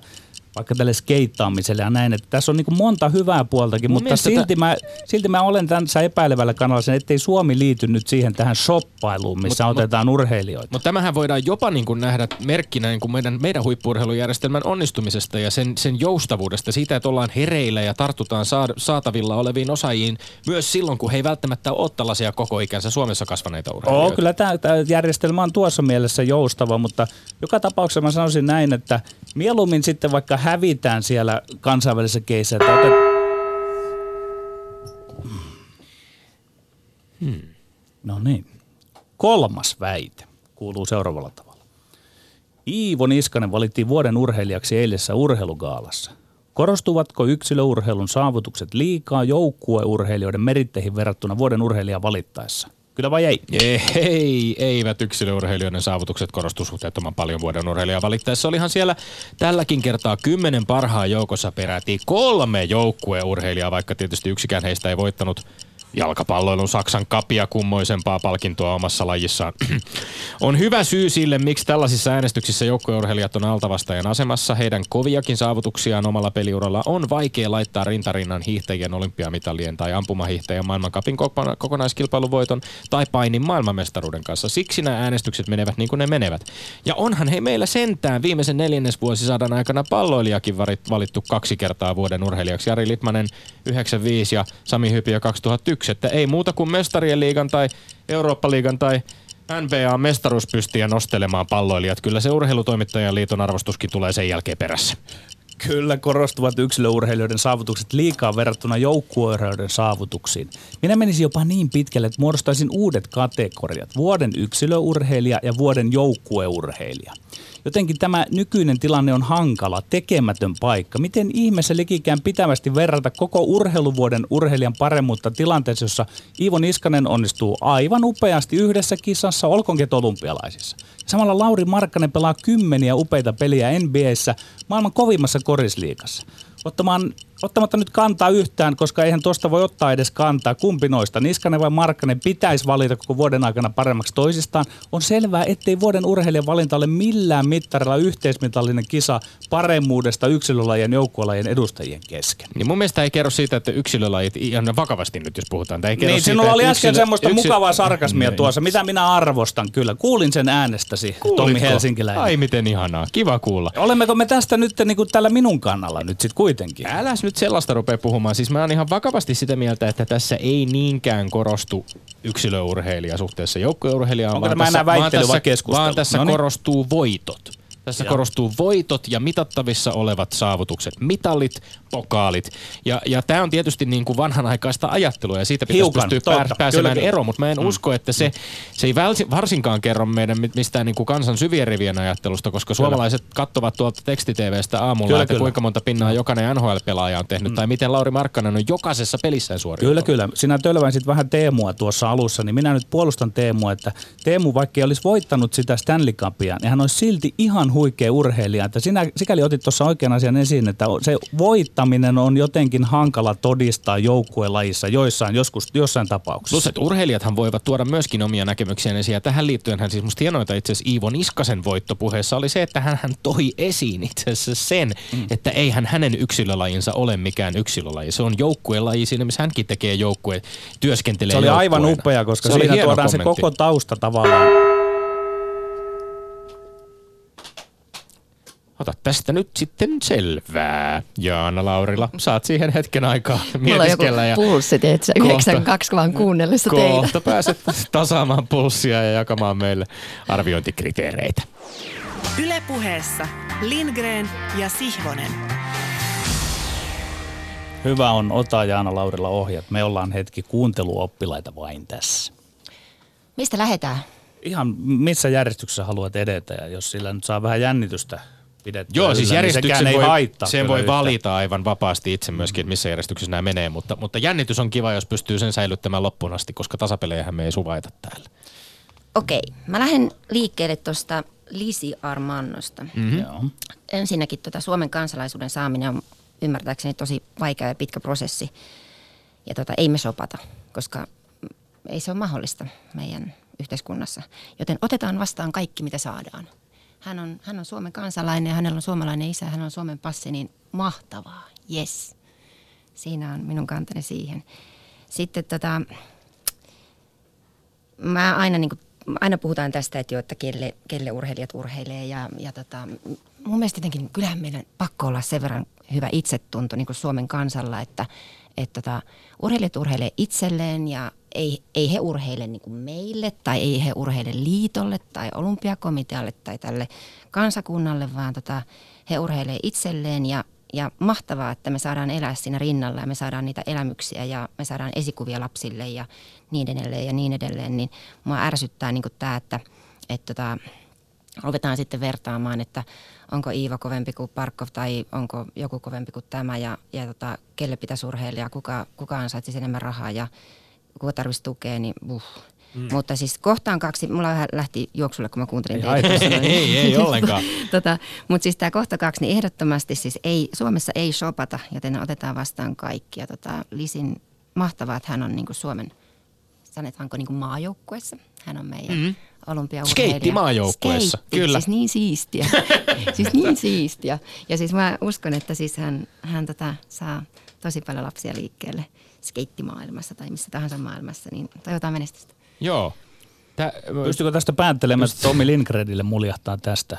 vaikka tälle skeittaamiselle ja näin, että tässä on niin monta hyvää puoltakin, Mun mutta silti, mä, silti mä olen tässä epäilevällä kannalla sen, ettei Suomi liity nyt siihen tähän shoppailuun, missä Mut- otetaan urheilijoita. Mutta tämähän voidaan jopa niin kuin nähdä merkkinä niin kuin meidän, meidän huippuurheilujärjestelmän onnistumisesta ja sen, sen joustavuudesta, siitä, että ollaan hereillä ja tartutaan saatavilla oleviin osaajiin myös silloin, kun he ei välttämättä ole tällaisia koko ikänsä Suomessa kasvaneita urheilijoita. Oo, kyllä tämä, tämä järjestelmä on tuossa mielessä joustava, mutta joka tapauksessa mä sanoisin näin, että mieluummin sitten vaikka hävitään siellä kansainvälisessä keissä, että otet... Hmm. No niin. Kolmas väite kuuluu seuraavalla tavalla. Iivo Niskanen valittiin vuoden urheilijaksi eilisessä urheilugaalassa. Korostuvatko yksilöurheilun saavutukset liikaa joukkueurheilijoiden meritteihin verrattuna vuoden urheilijan valittaessa? Kyllä vai ei? Ei, eivät yksilöurheilijoiden saavutukset korostu suhteettoman paljon vuoden urheilijan valittaessa. Olihan siellä tälläkin kertaa kymmenen parhaan joukossa peräti kolme joukkueurheilijaa, vaikka tietysti yksikään heistä ei voittanut jalkapalloilun Saksan kapia kummoisempaa palkintoa omassa lajissaan. [CLEARS THROAT] on hyvä syy sille, miksi tällaisissa äänestyksissä joukkueurheilijat on altavastajan asemassa. Heidän koviakin saavutuksiaan omalla peliuralla on vaikea laittaa rintarinnan hiihtäjien olympiamitalien tai ampumahiihtäjän maailmankapin kokona- kokonaiskilpailuvoiton tai painin maailmanmestaruuden kanssa. Siksi nämä äänestykset menevät niin kuin ne menevät. Ja onhan he meillä sentään viimeisen neljännesvuosisadan aikana palloilijakin valittu kaksi kertaa vuoden urheilijaksi. Jari Litmanen 95 ja Sami Hypiö 2001. Että ei muuta kuin mestarien liigan tai Eurooppa-liigan tai NBA mestaruuspystiä nostelemaan palloilijat. Kyllä se urheilutoimittajan liiton arvostuskin tulee sen jälkeen perässä. Kyllä korostuvat yksilöurheilijoiden saavutukset liikaa verrattuna joukkueurheilijoiden saavutuksiin. Minä menisin jopa niin pitkälle, että muodostaisin uudet kategoriat. Vuoden yksilöurheilija ja vuoden joukkueurheilija. Jotenkin tämä nykyinen tilanne on hankala, tekemätön paikka. Miten ihmeessä likikään pitävästi verrata koko urheiluvuoden urheilijan paremmuutta tilanteessa, jossa Iivo Niskanen onnistuu aivan upeasti yhdessä kisassa, olkoonkin olympialaisissa. Samalla Lauri Markkanen pelaa kymmeniä upeita peliä NBAssä, maailman kovimmassa korisliigassa. Ottamaan, ottamatta nyt kantaa yhtään, koska eihän tuosta voi ottaa edes kantaa. Kumpi noista, Niskanen vai Markkanen, pitäisi valita koko vuoden aikana paremmaksi toisistaan. On selvää, ettei vuoden urheilijan valinta ole millään mittarilla yhteismitallinen kisa paremmuudesta yksilölajien joukkuelajien edustajien kesken. Niin mun mielestä ei kerro siitä, että yksilölajit, ihan vakavasti nyt jos puhutaan, tämä ei kerro Niin, siitä, sinulla oli äsken yksilö- semmoista yksilö- mukavaa sarkasmia Niin. tuossa, mitä minä arvostan kyllä. Kuulin sen äänestäsi, Tommi Kuulitko? Helsinkiläinen. Ai miten ihanaa, kiva kuulla. Olemmeko me tästä nyt niin kuin tällä minun kannalla nyt sitten kuitenkin? Äläs nyt sellaista rupea puhumaan. Siis mä oon ihan vakavasti sitä mieltä, että tässä ei niinkään korostu yksilöurheilija suhteessa joukkueurheilijaan. Onko vaan tämä tässä, enää väittely vai keskustelu? Vaan tässä Noniin. korostuu voitot. Tässä Joo. korostuu voitot ja mitattavissa olevat saavutukset, mitallit, pokaalit. Ja, ja tämä on tietysti niin kuin vanhanaikaista ajattelua ja siitä pitäisi Hiukan, pystyä totta. pää, pääsemään Kyllä, kyllä. eroon, mutta mä en mm. usko, että se, se ei välsi- varsinkaan kerro meidän mi- mistään niin kuin kansan syvien rivien ajattelusta, koska suomalaiset katsovat tuolta tekstitevestä aamulla, Kyllä, että kyllä. kuinka monta pinnaa jokainen NHL-pelaaja on tehnyt, mm. tai miten Lauri Markkanen on jokaisessa pelissä suoriutunut. Kyllä, kyllä. Sinä tölväisit vähän Teemua tuossa alussa, niin minä nyt puolustan Teemua, että Teemu vaikka ei olisi voittanut sitä Stanley Cupia, niin hän olisi silti ihan huikea urheilija. Että sinä sikäli otit tuossa oikean asian esiin, että se suorittaminen on jotenkin hankala todistaa joukkuelajissa joissain, joskus, jossain tapauksessa. Plus, että urheilijathan voivat tuoda myöskin omia näkemyksiään esiin. Ja tähän liittyen hän siis musta hienoita itse asiassa Iivo Niskasen voittopuheessa oli se, että hän, hän toi esiin itse asiassa sen, mm. että eihän hänen yksilölajinsa ole mikään yksilölaji. Se on joukkuelaji siinä, missä hänkin tekee joukkue, työskentelee Se oli aivan upea, koska se siinä tuodaan kommentti. se koko tausta tavallaan Ota tästä nyt sitten selvää. Jaana Laurila, saat siihen hetken aikaa mietiskellä. Mulla on joku pulssi, teet sä 92 vaan kuunnellessa teitä. Kohta pääset tasaamaan pulssia ja jakamaan meille arviointikriteereitä. Ylepuheessa Lindgren ja Sihvonen. Hyvä on, ota Jaana Laurila ohjat. Me ollaan hetki kuunteluoppilaita vain tässä. Mistä lähdetään? Ihan missä järjestyksessä haluat edetä ja jos sillä nyt saa vähän jännitystä pidettyä Joo, siis järjestyksen niin voi, ei haittaa sen voi yhtä. valita aivan vapaasti itse myöskin, että missä järjestyksessä nämä menee, mutta, mutta jännitys on kiva, jos pystyy sen säilyttämään loppuun asti, koska tasapelejähän me ei suvaita täällä. Okei, mä lähden liikkeelle tuosta Lisi Armannosta. Mm-hmm. Ensinnäkin tota Suomen kansalaisuuden saaminen on ymmärtääkseni tosi vaikea ja pitkä prosessi. Ja tota, ei me sopata, koska ei se ole mahdollista meidän yhteiskunnassa. Joten otetaan vastaan kaikki, mitä saadaan hän on, hän on Suomen kansalainen ja hänellä on suomalainen isä, hän on Suomen passi, niin mahtavaa, yes. Siinä on minun kantani siihen. Sitten tota, mä aina, niin kuin, aina puhutaan tästä, että, jo, että kelle, kelle urheilijat urheilee ja, ja tota, mun mielestä jotenkin kyllähän meidän pakko olla sen verran hyvä itsetunto niin kuin Suomen kansalla, että, että tota, urheilijat urheilee itselleen ja ei, ei he urheile niin kuin meille tai ei he urheile liitolle tai olympiakomitealle tai tälle kansakunnalle, vaan tota, he urheilee itselleen ja, ja mahtavaa, että me saadaan elää siinä rinnalla ja me saadaan niitä elämyksiä ja me saadaan esikuvia lapsille ja niin edelleen ja niin edelleen, niin mua ärsyttää niin tämä, että, että tota, ruvetaan sitten vertaamaan, että onko Iiva kovempi kuin Parkov tai onko joku kovempi kuin tämä ja, ja tota, kelle pitäisi urheilla ja kuka, kuka ansaitsisi enemmän rahaa ja kuka tarvitsisi tukea, niin buh. Mm. Mutta siis kohtaan kaksi, mulla vähän lähti juoksulle, kun mä kuuntelin ei, teitä. Ei, ei, ei [LAUGHS] ollenkaan. tota, mutta siis tämä kohta kaksi, niin ehdottomasti siis ei, Suomessa ei shopata, joten otetaan vastaan kaikki. Ja tota, Lisin mahtavaa, että hän on niin Suomen, sanetaanko niin maajoukkuessa. Hän on meidän mm olympiaurheilija. Skeitti maajoukkueessa, kyllä. Siis niin siistiä. [LAUGHS] siis niin siistiä. Ja siis mä uskon, että siis hän, hän tota, saa tosi paljon lapsia liikkeelle skeittimaailmassa tai missä tahansa maailmassa, niin toivotaan menestystä. Joo. Tä, Pystykö tästä päättelemään, että Tommi Lindgrenille muljahtaa tästä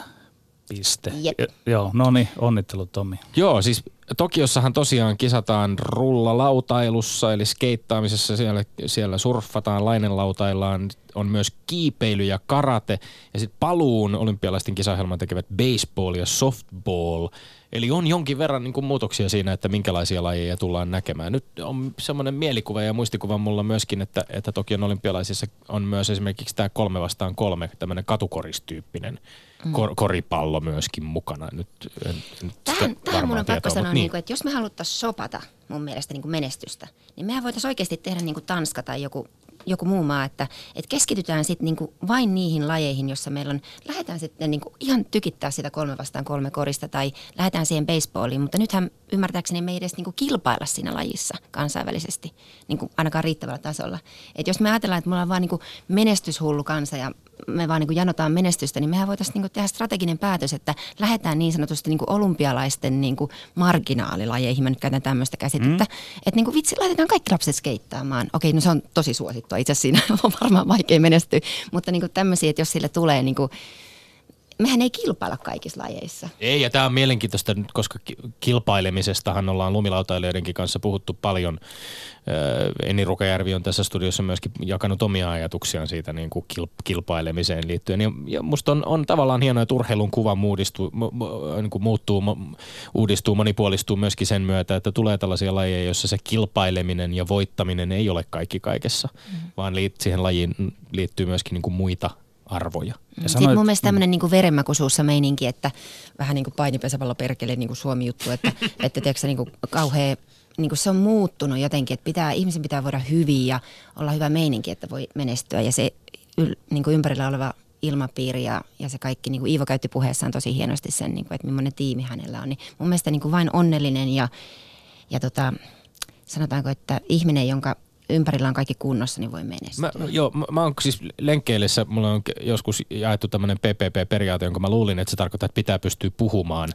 piste? Jep. joo, no niin, onnittelut Tommi. Joo, siis Tokiossahan tosiaan kisataan rullalautailussa, eli skeittaamisessa siellä, siellä surffataan, lainenlautaillaan, on myös kiipeily ja karate. Ja sitten paluun olympialaisten kisahelman tekevät baseball ja softball. Eli on jonkin verran niin kuin muutoksia siinä, että minkälaisia lajeja tullaan näkemään. Nyt on semmoinen mielikuva ja muistikuva mulla myöskin, että, että Tokion olympialaisissa on myös esimerkiksi tämä kolme vastaan kolme, tämmöinen katukoristyyppinen mm. kor- koripallo myöskin mukana. Nyt, en, nyt tähän, tähän mun on pakko sanoa, niin. Niin kuin, että jos me haluttaisiin sopata mun mielestä niin kuin menestystä, niin mehän voitaisiin oikeasti tehdä niin kuin Tanska tai joku joku muu maa, että, että keskitytään sitten niinku vain niihin lajeihin, jossa meillä on, lähdetään sitten niinku ihan tykittää sitä kolme vastaan kolme korista tai lähdetään siihen baseballiin, mutta nythän ymmärtääkseni me ei edes niinku kilpailla siinä lajissa kansainvälisesti, niinku ainakaan riittävällä tasolla. Et jos me ajatellaan, että me ollaan vaan niinku menestyshullu kansa ja me vaan niin janotaan menestystä, niin mehän voitaisiin niin tehdä strateginen päätös, että lähdetään niin sanotusti niin olympialaisten niin marginaalilajeihin, mä nyt käytän tämmöistä käsitettä, mm. että niin vitsi, laitetaan kaikki lapset skeittaamaan. Okei, no se on tosi suosittua, itse asiassa siinä on [LAUGHS] varmaan vaikea menestyä, mutta niin tämmöisiä, että jos sille tulee niin kuin mehän ei kilpailla kaikissa lajeissa. Ei, ja tämä on mielenkiintoista nyt, koska kilpailemisestahan ollaan lumilautailijoidenkin kanssa puhuttu paljon. Eni Rukajärvi on tässä studiossa myöskin jakanut omia ajatuksiaan siitä niin kuin kilpailemiseen liittyen. Ja, musta on, on tavallaan hienoa, että urheilun kuva muodistuu, niin kuin muuttuu, uudistuu, monipuolistuu myöskin sen myötä, että tulee tällaisia lajeja, joissa se kilpaileminen ja voittaminen ei ole kaikki kaikessa, mm. vaan siihen lajiin liittyy myöskin niin kuin muita arvoja. Ja Sitten sanoit, mun mielestä tämmöinen niin verenmakuisuussa meininki, että vähän niin kuin painipesäpallo perkele niin kuin Suomi-juttu, että, [LAUGHS] että tiedätkö, niin kuin kauhea niin kuin se on muuttunut jotenkin, että pitää, ihmisen pitää voida hyvin ja olla hyvä meininki, että voi menestyä. Ja se yl, niin kuin ympärillä oleva ilmapiiri ja, ja se kaikki, niin kuin Iivo käytti puheessaan tosi hienosti sen, niin kuin, että millainen tiimi hänellä on. Niin mun mielestä niin kuin vain onnellinen ja ja tota, sanotaanko, että ihminen, jonka ympärillä on kaikki kunnossa, niin voi menestyä. Mä, joo, mä, mä oon siis lenkkeillessä, mulla on joskus jaettu tämmöinen PPP-periaate, jonka mä luulin, että se tarkoittaa, että pitää pystyä puhumaan,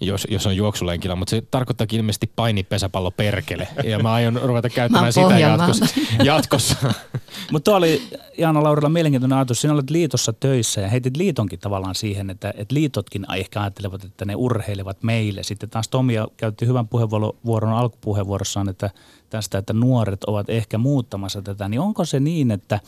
jos, jos on juoksulenkillä, mutta se tarkoittaa ilmeisesti painipesäpallo perkele. Ja mä aion ruveta käyttämään sitä jatkossa. jatkossa. mutta oli Jaana Laurilla mielenkiintoinen ajatus. Sinä olet liitossa töissä ja heitit liitonkin tavallaan siihen, että, että liitotkin ehkä ajattelevat, että ne urheilevat meille. Sitten taas Tomia käytti hyvän puheenvuoron alkupuheenvuorossaan, että tästä, että nuoret ovat ehkä muuttamassa tätä, niin onko se niin, että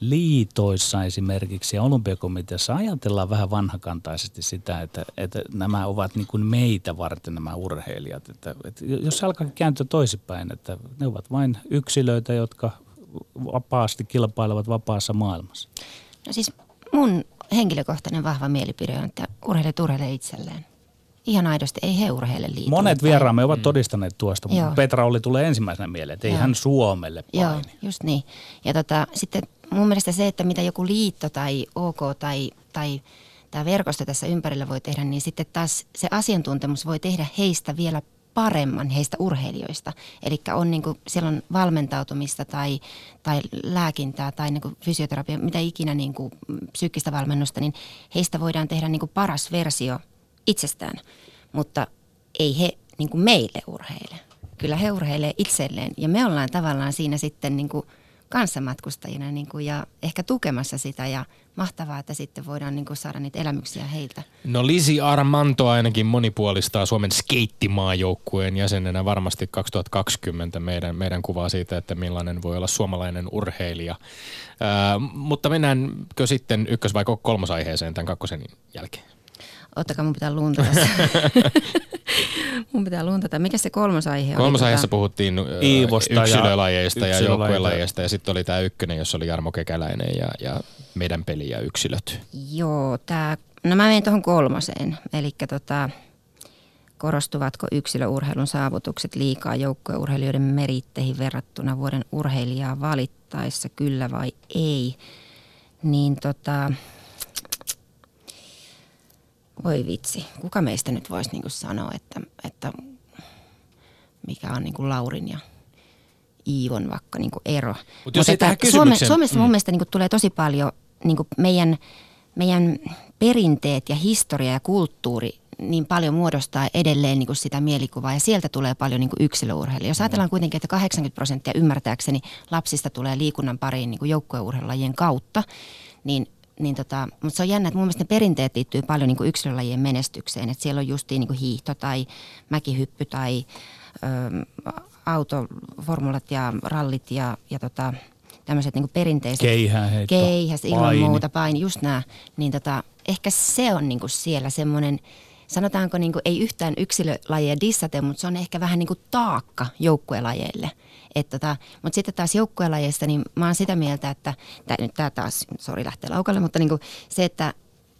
liitoissa esimerkiksi ja olympiakomiteassa ajatellaan vähän vanhakantaisesti sitä, että, että nämä ovat niin kuin meitä varten nämä urheilijat. Että, että jos se alkaa kääntyä toisinpäin, että ne ovat vain yksilöitä, jotka vapaasti kilpailevat vapaassa maailmassa. No siis mun henkilökohtainen vahva mielipide on, että urheilijat urheilee itselleen ihan aidosti ei he urheile liikaa. Monet vieraamme ovat mm. todistaneet tuosta, mutta Petra oli tulee ensimmäisenä mieleen, että ei Joo. hän Suomelle paini. Joo, just niin. Ja tota, sitten mun mielestä se, että mitä joku liitto tai OK tai, tai tämä verkosto tässä ympärillä voi tehdä, niin sitten taas se asiantuntemus voi tehdä heistä vielä paremman heistä urheilijoista. Eli on niin kuin, siellä on valmentautumista tai, tai lääkintää tai niin fysioterapia, mitä ikinä niin kuin, psyykkistä valmennusta, niin heistä voidaan tehdä niin kuin paras versio itsestään, mutta ei he niin kuin meille urheile. Kyllä he urheilee itselleen ja me ollaan tavallaan siinä sitten niin kuin kanssamatkustajina niin kuin ja ehkä tukemassa sitä ja mahtavaa, että sitten voidaan niin kuin saada niitä elämyksiä heiltä. No Lisi Armanto ainakin monipuolistaa Suomen skeittimaajoukkueen jäsenenä varmasti 2020 meidän, meidän kuvaa siitä, että millainen voi olla suomalainen urheilija. Ää, mutta mennäänkö sitten ykkös- vai kolmosaiheeseen tämän kakkosen jälkeen? Ottakaa, mun pitää luntata. [LAUGHS] mun pitää luntata. Mikä se kolmas aihe oli? Kolmas aiheessa tota... puhuttiin Iivosta yksilölajeista ja, ja joukkuelajeista ja sitten oli tämä ykkönen, jossa oli Jarmo Kekäläinen ja, ja meidän peli ja yksilöt. Joo, tää, no mä menen tuohon kolmoseen. Eli tota, korostuvatko yksilöurheilun saavutukset liikaa joukkueurheilijoiden meritteihin verrattuna vuoden urheilijaa valittaessa, kyllä vai ei? Niin tota, voi vitsi, kuka meistä nyt voisi niin sanoa, että, että mikä on niin Laurin ja Iivon vaikka niin ero. Mut jos Mutta Suome, Suomessa mm. mun mielestä niin tulee tosi paljon niin meidän, meidän perinteet ja historia ja kulttuuri niin paljon muodostaa edelleen niin kuin sitä mielikuvaa ja sieltä tulee paljon niin yksilöurheilua. Jos ajatellaan kuitenkin, että 80 prosenttia ymmärtääkseni lapsista tulee liikunnan pariin niin joukkueurheilulajien kautta, niin niin tota, mutta se on jännä, että mun mielestä ne perinteet liittyy paljon niin yksilölajien menestykseen. Että siellä on justiin niin hiihto tai mäkihyppy tai ö, autoformulat ja rallit ja, ja tota, tämmöiset niin perinteiset. Keihäheitto. Keihäs, ilman paini. muuta, paini, just nämä. Niin tota, ehkä se on niin siellä semmoinen, sanotaanko niin ei yhtään yksilölajeja dissate, mutta se on ehkä vähän niin taakka joukkuelajeille – tota, mutta sitten taas joukkuelajeista, niin mä oon sitä mieltä, että tämä taas, sori lähtee laukalle, mutta niin kuin se, että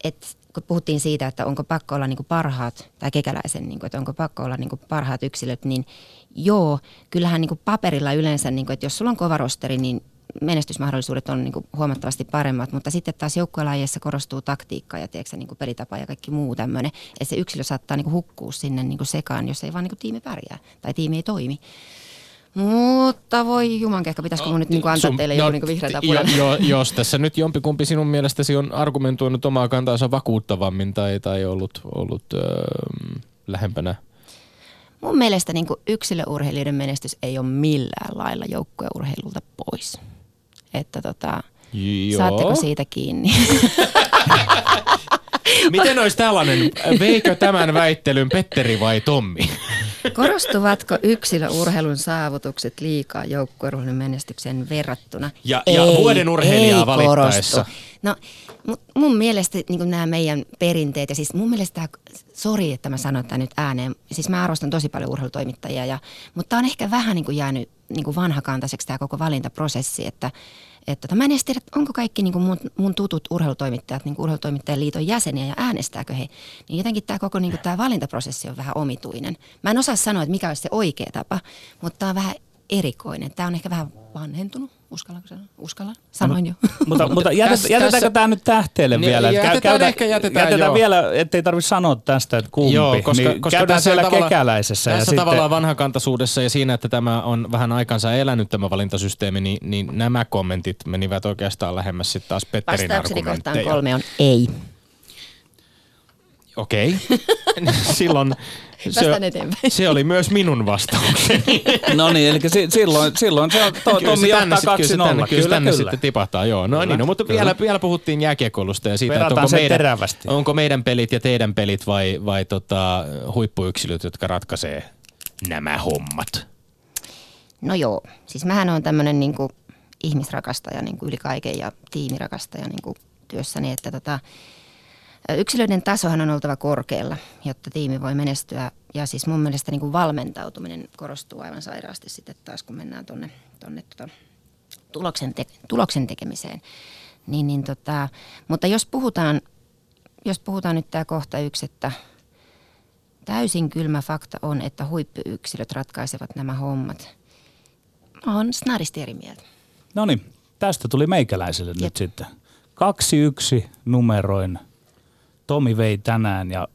et, kun puhuttiin siitä, että onko pakko olla niin parhaat, tai kekäläisen, niin kuin, että onko pakko olla niin parhaat yksilöt, niin joo, kyllähän niin paperilla yleensä, niin kuin, että jos sulla on kova rosteri, niin menestysmahdollisuudet on niin kuin huomattavasti paremmat, mutta sitten taas joukkuelajeissa korostuu taktiikka ja tiedätkö, niin kuin pelitapa ja kaikki muu tämmöinen, että se yksilö saattaa niin kuin hukkua sinne niin kuin sekaan, jos ei vaan niin kuin tiimi pärjää tai tiimi ei toimi. Mutta voi jumankehkä, pitäisikö mun nyt niin antaa sun, teille no, joku niin vihreä tai jo, jo, Jos tässä nyt jompikumpi sinun mielestäsi on argumentoinut omaa kantaansa vakuuttavammin tai, tai ollut, ollut öö, lähempänä Mun mielestä niin yksilöurheilijoiden menestys ei ole millään lailla joukkueurheilulta pois. Että tota, Joo. saatteko siitä kiinni? [LAUGHS] Miten olisi tällainen, veikö tämän väittelyn Petteri vai Tommi? Korostuvatko yksilöurheilun saavutukset liikaa joukkueurheilun menestyksen verrattuna? Ja, ja ei, vuoden urheilijaa ei valittaessa. Korostu. No, mun mielestä niin nämä meidän perinteet, ja siis mun mielestä tämä, sori, että mä sanon tämän nyt ääneen, siis mä arvostan tosi paljon urheilutoimittajia, ja, mutta on ehkä vähän niin kuin jäänyt niin kuin vanhakantaiseksi tämä koko valintaprosessi, että että mä en edes tiedä, onko kaikki niin kuin mun, mun tutut urheilutoimittajat niin urheilutoimittajien liiton jäseniä ja äänestääkö he. Niin jotenkin tämä koko niin kuin tämä valintaprosessi on vähän omituinen. Mä en osaa sanoa, että mikä olisi se oikea tapa, mutta tämä on vähän erikoinen. Tämä on ehkä vähän vanhentunut, uskallanko sanoa? Uskallan, sanoin jo. Mutta, mutta [LAUGHS] jätet, Tässä- jätetäänkö tässä- tämä nyt tähteelle Niin, vielä? jätetään Käy- käytä- ehkä, jätetään, jätetään joo. vielä, ettei tarvitse sanoa tästä, että kumpi. Joo, koska, niin koska käydään siellä tavallaan- kekäläisessä. Tässä ja sitten, tavallaan vanhakantaisuudessa ja siinä, että tämä on vähän aikansa elänyt tämä valintasysteemi, niin, niin nämä kommentit menivät oikeastaan lähemmäs sitten taas Petterin Vastaukseni kohtaan argumentteja. kolme on ei. Okei. [LAUGHS] Silloin se, eteenpäin. se oli myös minun vastaukseni. No niin, eli si- silloin, silloin se on, to, Kyllä Tommi se johtaa tänne, sit- kyllä se tänne, kyllä, se tänne kyllä. sitten tipahtaa, joo. No Kyllä, niin, no, mutta kyllä. vielä, vielä puhuttiin jääkiekoilusta ja siitä, että onko meidän, terävästi. onko meidän pelit ja teidän pelit vai, vai tota, huippuyksilöt, jotka ratkaisee nämä hommat. No joo, siis mähän on tämmöinen niinku ihmisrakastaja niinku yli kaiken ja tiimirakastaja niinku työssäni, että tota, yksilöiden tasohan on oltava korkealla, jotta tiimi voi menestyä. Ja siis mun mielestä niinku valmentautuminen korostuu aivan sairaasti sitten taas, kun mennään tuonne tonne, tota, tuloksen, te- tuloksen tekemiseen. Niin, niin tota, mutta jos puhutaan, jos puhutaan nyt tämä kohta yksi, että täysin kylmä fakta on, että huippuyksilöt ratkaisevat nämä hommat. Mä oon snaristi eri mieltä. No niin, tästä tuli meikäläiselle Jep. nyt sitten. Kaksi yksi numeroin. Tomi vei tänään ja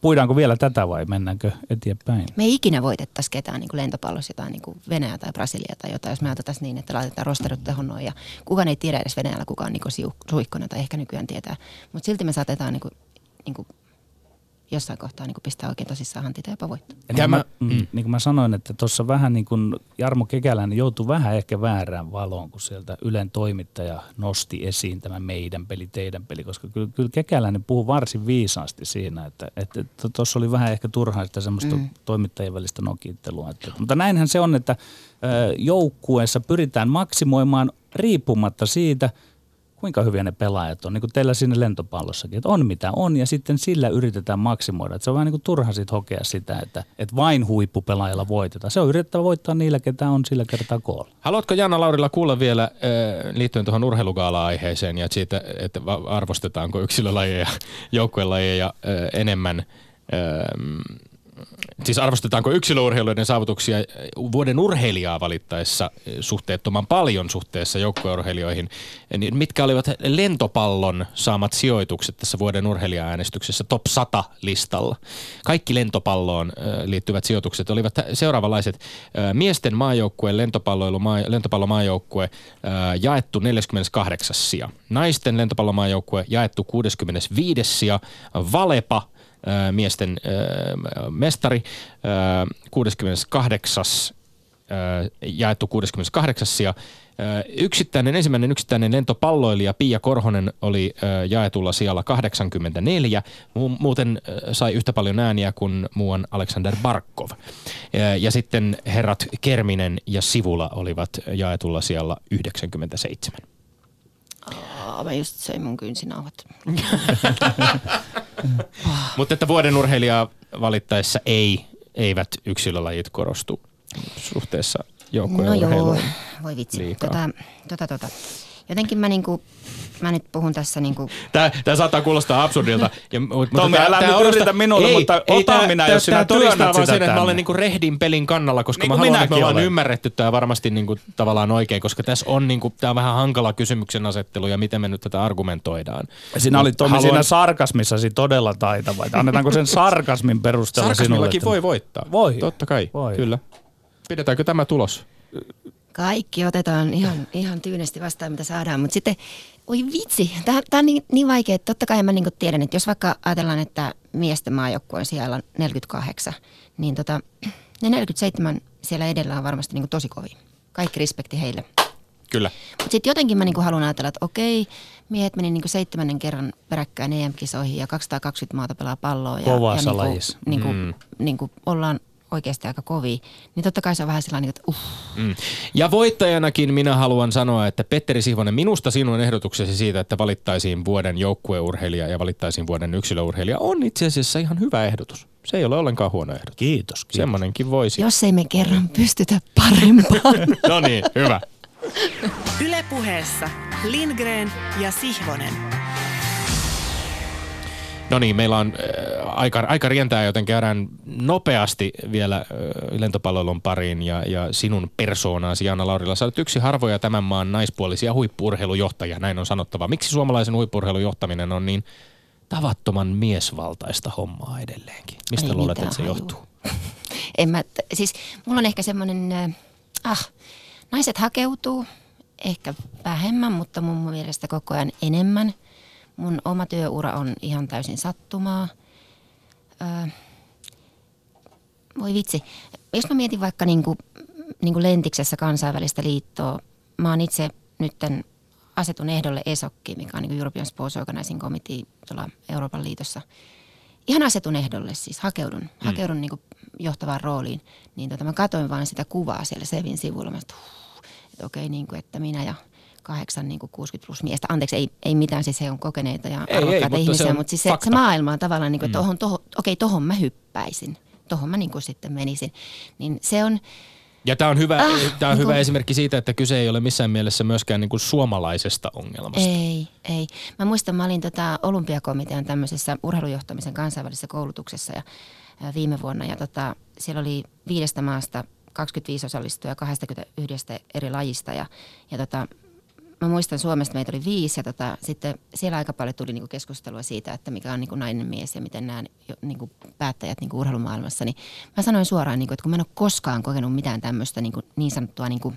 puidaanko vielä tätä vai mennäänkö eteenpäin? Me ei ikinä voitettaisi ketään niin kuin lentopallossa jotain niin kuin Venäjä tai Brasilia tai jotain, jos me otettaisiin niin, että laitetaan rosterut tehon noin. Ja kukaan ei tiedä edes Venäjällä, kuka on Niko Siu- Suihkonen tai ehkä nykyään tietää. Mutta silti me saatetaan niin kuin, niin kuin jossain kohtaa niin kuin pistää oikein tosissaan hantita ja jopa voittaa. Ja niin, mä, mä- mm. niin kuin mä sanoin, että tuossa vähän niin kuin Jarmo Kekäläinen joutui vähän ehkä väärään valoon, kun sieltä Ylen toimittaja nosti esiin tämä meidän peli, teidän peli, koska kyllä, kyllä Kekäläinen puhuu varsin viisaasti siinä, että tuossa että tuossa oli vähän ehkä turhaa sitä semmoista mm. toimittajien välistä nokittelua. Että, mutta näinhän se on, että joukkueessa pyritään maksimoimaan riippumatta siitä, kuinka hyviä ne pelaajat on, niin kuin teillä siinä lentopallossakin, että on mitä on ja sitten sillä yritetään maksimoida. Että se on vähän niin kuin turha sitten hokea sitä, että, että vain huippupelaajilla voitetaan. Se on yritettävä voittaa niillä, ketä on sillä kertaa koolla. Haluatko Janna Laurilla kuulla vielä äh, liittyen tuohon urheilugaala-aiheeseen ja siitä, että arvostetaanko yksilölajeja, joukkuelajeja äh, enemmän, äh, siis arvostetaanko yksilöurheiluiden saavutuksia vuoden urheilijaa valittaessa äh, suhteettoman paljon suhteessa joukkueurheilijoihin, niin mitkä olivat lentopallon saamat sijoitukset tässä vuoden urheilija-äänestyksessä top 100 listalla? Kaikki lentopalloon äh, liittyvät sijoitukset olivat seuraavanlaiset. Miesten maajoukkue, lentopalloilu, maa, lentopallomaajoukkue jaettu 48 sija. Naisten lentopallomaajoukkue jaettu 65 sija. Valepa miesten äh, mestari äh, 68 äh, jaettu 68 sija. Yksittäinen, ensimmäinen yksittäinen lentopalloilija Pia Korhonen oli jaetulla sijalla 84. Mu- Muuten sai yhtä paljon ääniä kuin muuan Alexander Barkov. Ja sitten herrat Kerminen ja Sivula olivat jaetulla sijalla 97. Mä just söin mun kynsinauhat. [LAUGHS] Mutta että vuoden urheilijaa valittaessa ei, eivät yksilölajit korostu suhteessa joukkojen No joo, voi vitsi. liikaa. Tota, tota, tota. Jotenkin mä, niinku, mä nyt puhun tässä niinku, Tämä, tämä saattaa kuulostaa absurdilta. [LAUGHS] Ja, mutta Tommi, tää- älä tää nyt yritä minulle, mutta ota tää- minä, tää- jos sinä tää todistaa työnnät sitä sen, että mä olen niinku rehdin pelin kannalla, koska Niin mä kuin haluan, että me ollaan olen. ymmärretty tämä varmasti niinku tavallaan oikein, koska tässä on niinku, tämä on vähän hankala kysymyksen asettelu ja miten me nyt tätä argumentoidaan. Sinä olit Tommi Haluan- siinä sarkasmissasi todella taitava. Että Annetaanko sen sarkasmin perusteella sinulle? Voi voittaa. Voi. Totta kai, Voi. kyllä. Pidetäänkö tämä tulos? kaikki otetaan ihan, ihan tyynesti vastaan, mitä saadaan. Mutta sitten, oi vitsi, tämä on niin, niin vaikea, että totta kai mä niin tiedän, että jos vaikka ajatellaan, että miesten maajoukkue on siellä 48, niin tota, ne 47 siellä edellä on varmasti niin tosi kovin. Kaikki respekti heille. Kyllä. Mutta sitten jotenkin mä niinku haluan ajatella, että okei, miehet meni niinku seitsemännen kerran peräkkäin EM-kisoihin ja 220 maata pelaa palloa. Ja, Kovassa ja niinku, lajissa. niinku, Mm. niinku ollaan oikeasti aika kovia. Niin totta kai se on vähän sellainen, että uh, Mm. Ja voittajanakin minä haluan sanoa, että Petteri Sihvonen, minusta sinun ehdotuksesi siitä, että valittaisiin vuoden joukkueurheilija ja valittaisiin vuoden yksilöurheilija, on itse asiassa ihan hyvä ehdotus. Se ei ole ollenkaan huono ehdotus. Kiitos, kiitos. Semmoinenkin voisi. jos ei me kerran pystytä parempaan. [LAUGHS] No niin, hyvä. Ylepuheessa Lindgren ja Sihvonen. No niin, meillä on äh, aika, aika rientää, joten käydään nopeasti vielä äh, lentopallon pariin ja, ja sinun persoonaasi, Jaana Laurila. Sä olet yksi harvoja tämän maan naispuolisia huippuurheilujohtajia, näin on sanottava. Miksi suomalaisen huippuurheilun johtaminen on niin tavattoman miesvaltaista hommaa edelleenkin? Mistä Ei luulet, mitään että se johtuu? [LAUGHS] En mä, t- siis mulla on ehkä semmoinen, äh, ah, naiset hakeutuu, ehkä vähemmän, mutta mun mielestä koko ajan enemmän. Mun oma työura on ihan täysin sattumaa. Ö, voi vitsi. Jos mä mietin vaikka niinku, niinku Lentiksessä kansainvälistä liittoa, mä oon itse nytten asetun ehdolle ESOKki, mikä on niin European Sports Organizing Committee tuolla Euroopan liitossa. Ihan asetun ehdolle siis, hakeudun, mm. hakeudun niin johtavaan rooliin. Niin tota, mä katsoin vaan sitä kuvaa siellä Sevin sivulla. Mä että, okei, niin kuin, että minä ja kahdeksan niin kuin 60 plus miestä. Anteeksi, ei, ei mitään, siis he on kokeneita ja Ei, ei, arvokkaita mutta se ihmisiä, on mutta siis se, fakta. se maailma on tavallaan, niin kuin, että tohon, tohon, okei, tohon mä hyppäisin. Tohon mä niin kuin sitten menisin. Niin se on, Ja tämä on, hyvä, Ah, tää on niin hyvä kuin- esimerkki siitä, että kyse ei ole missään mielessä myöskään niin kuin suomalaisesta ongelmasta. Ei, ei. Mä muistan, mä olin tota olympiakomitean tämmöisessä urheilujohtamisen kansainvälisessä koulutuksessa ja, ää, viime vuonna. Ja tota, siellä oli viidestä maasta 25 osallistujaa 21 eri lajista. Ja, ja tota, mä muistan Suomesta meitä oli viisi ja tota, sitten siellä aika paljon tuli niinku keskustelua siitä, että mikä on niinku nainen mies ja miten nämä niinku päättäjät niinku urheilumaailmassa. Niin mä sanoin suoraan, niinku, että kun mä en ole koskaan kokenut mitään tämmöistä niinku, niin sanottua niinku,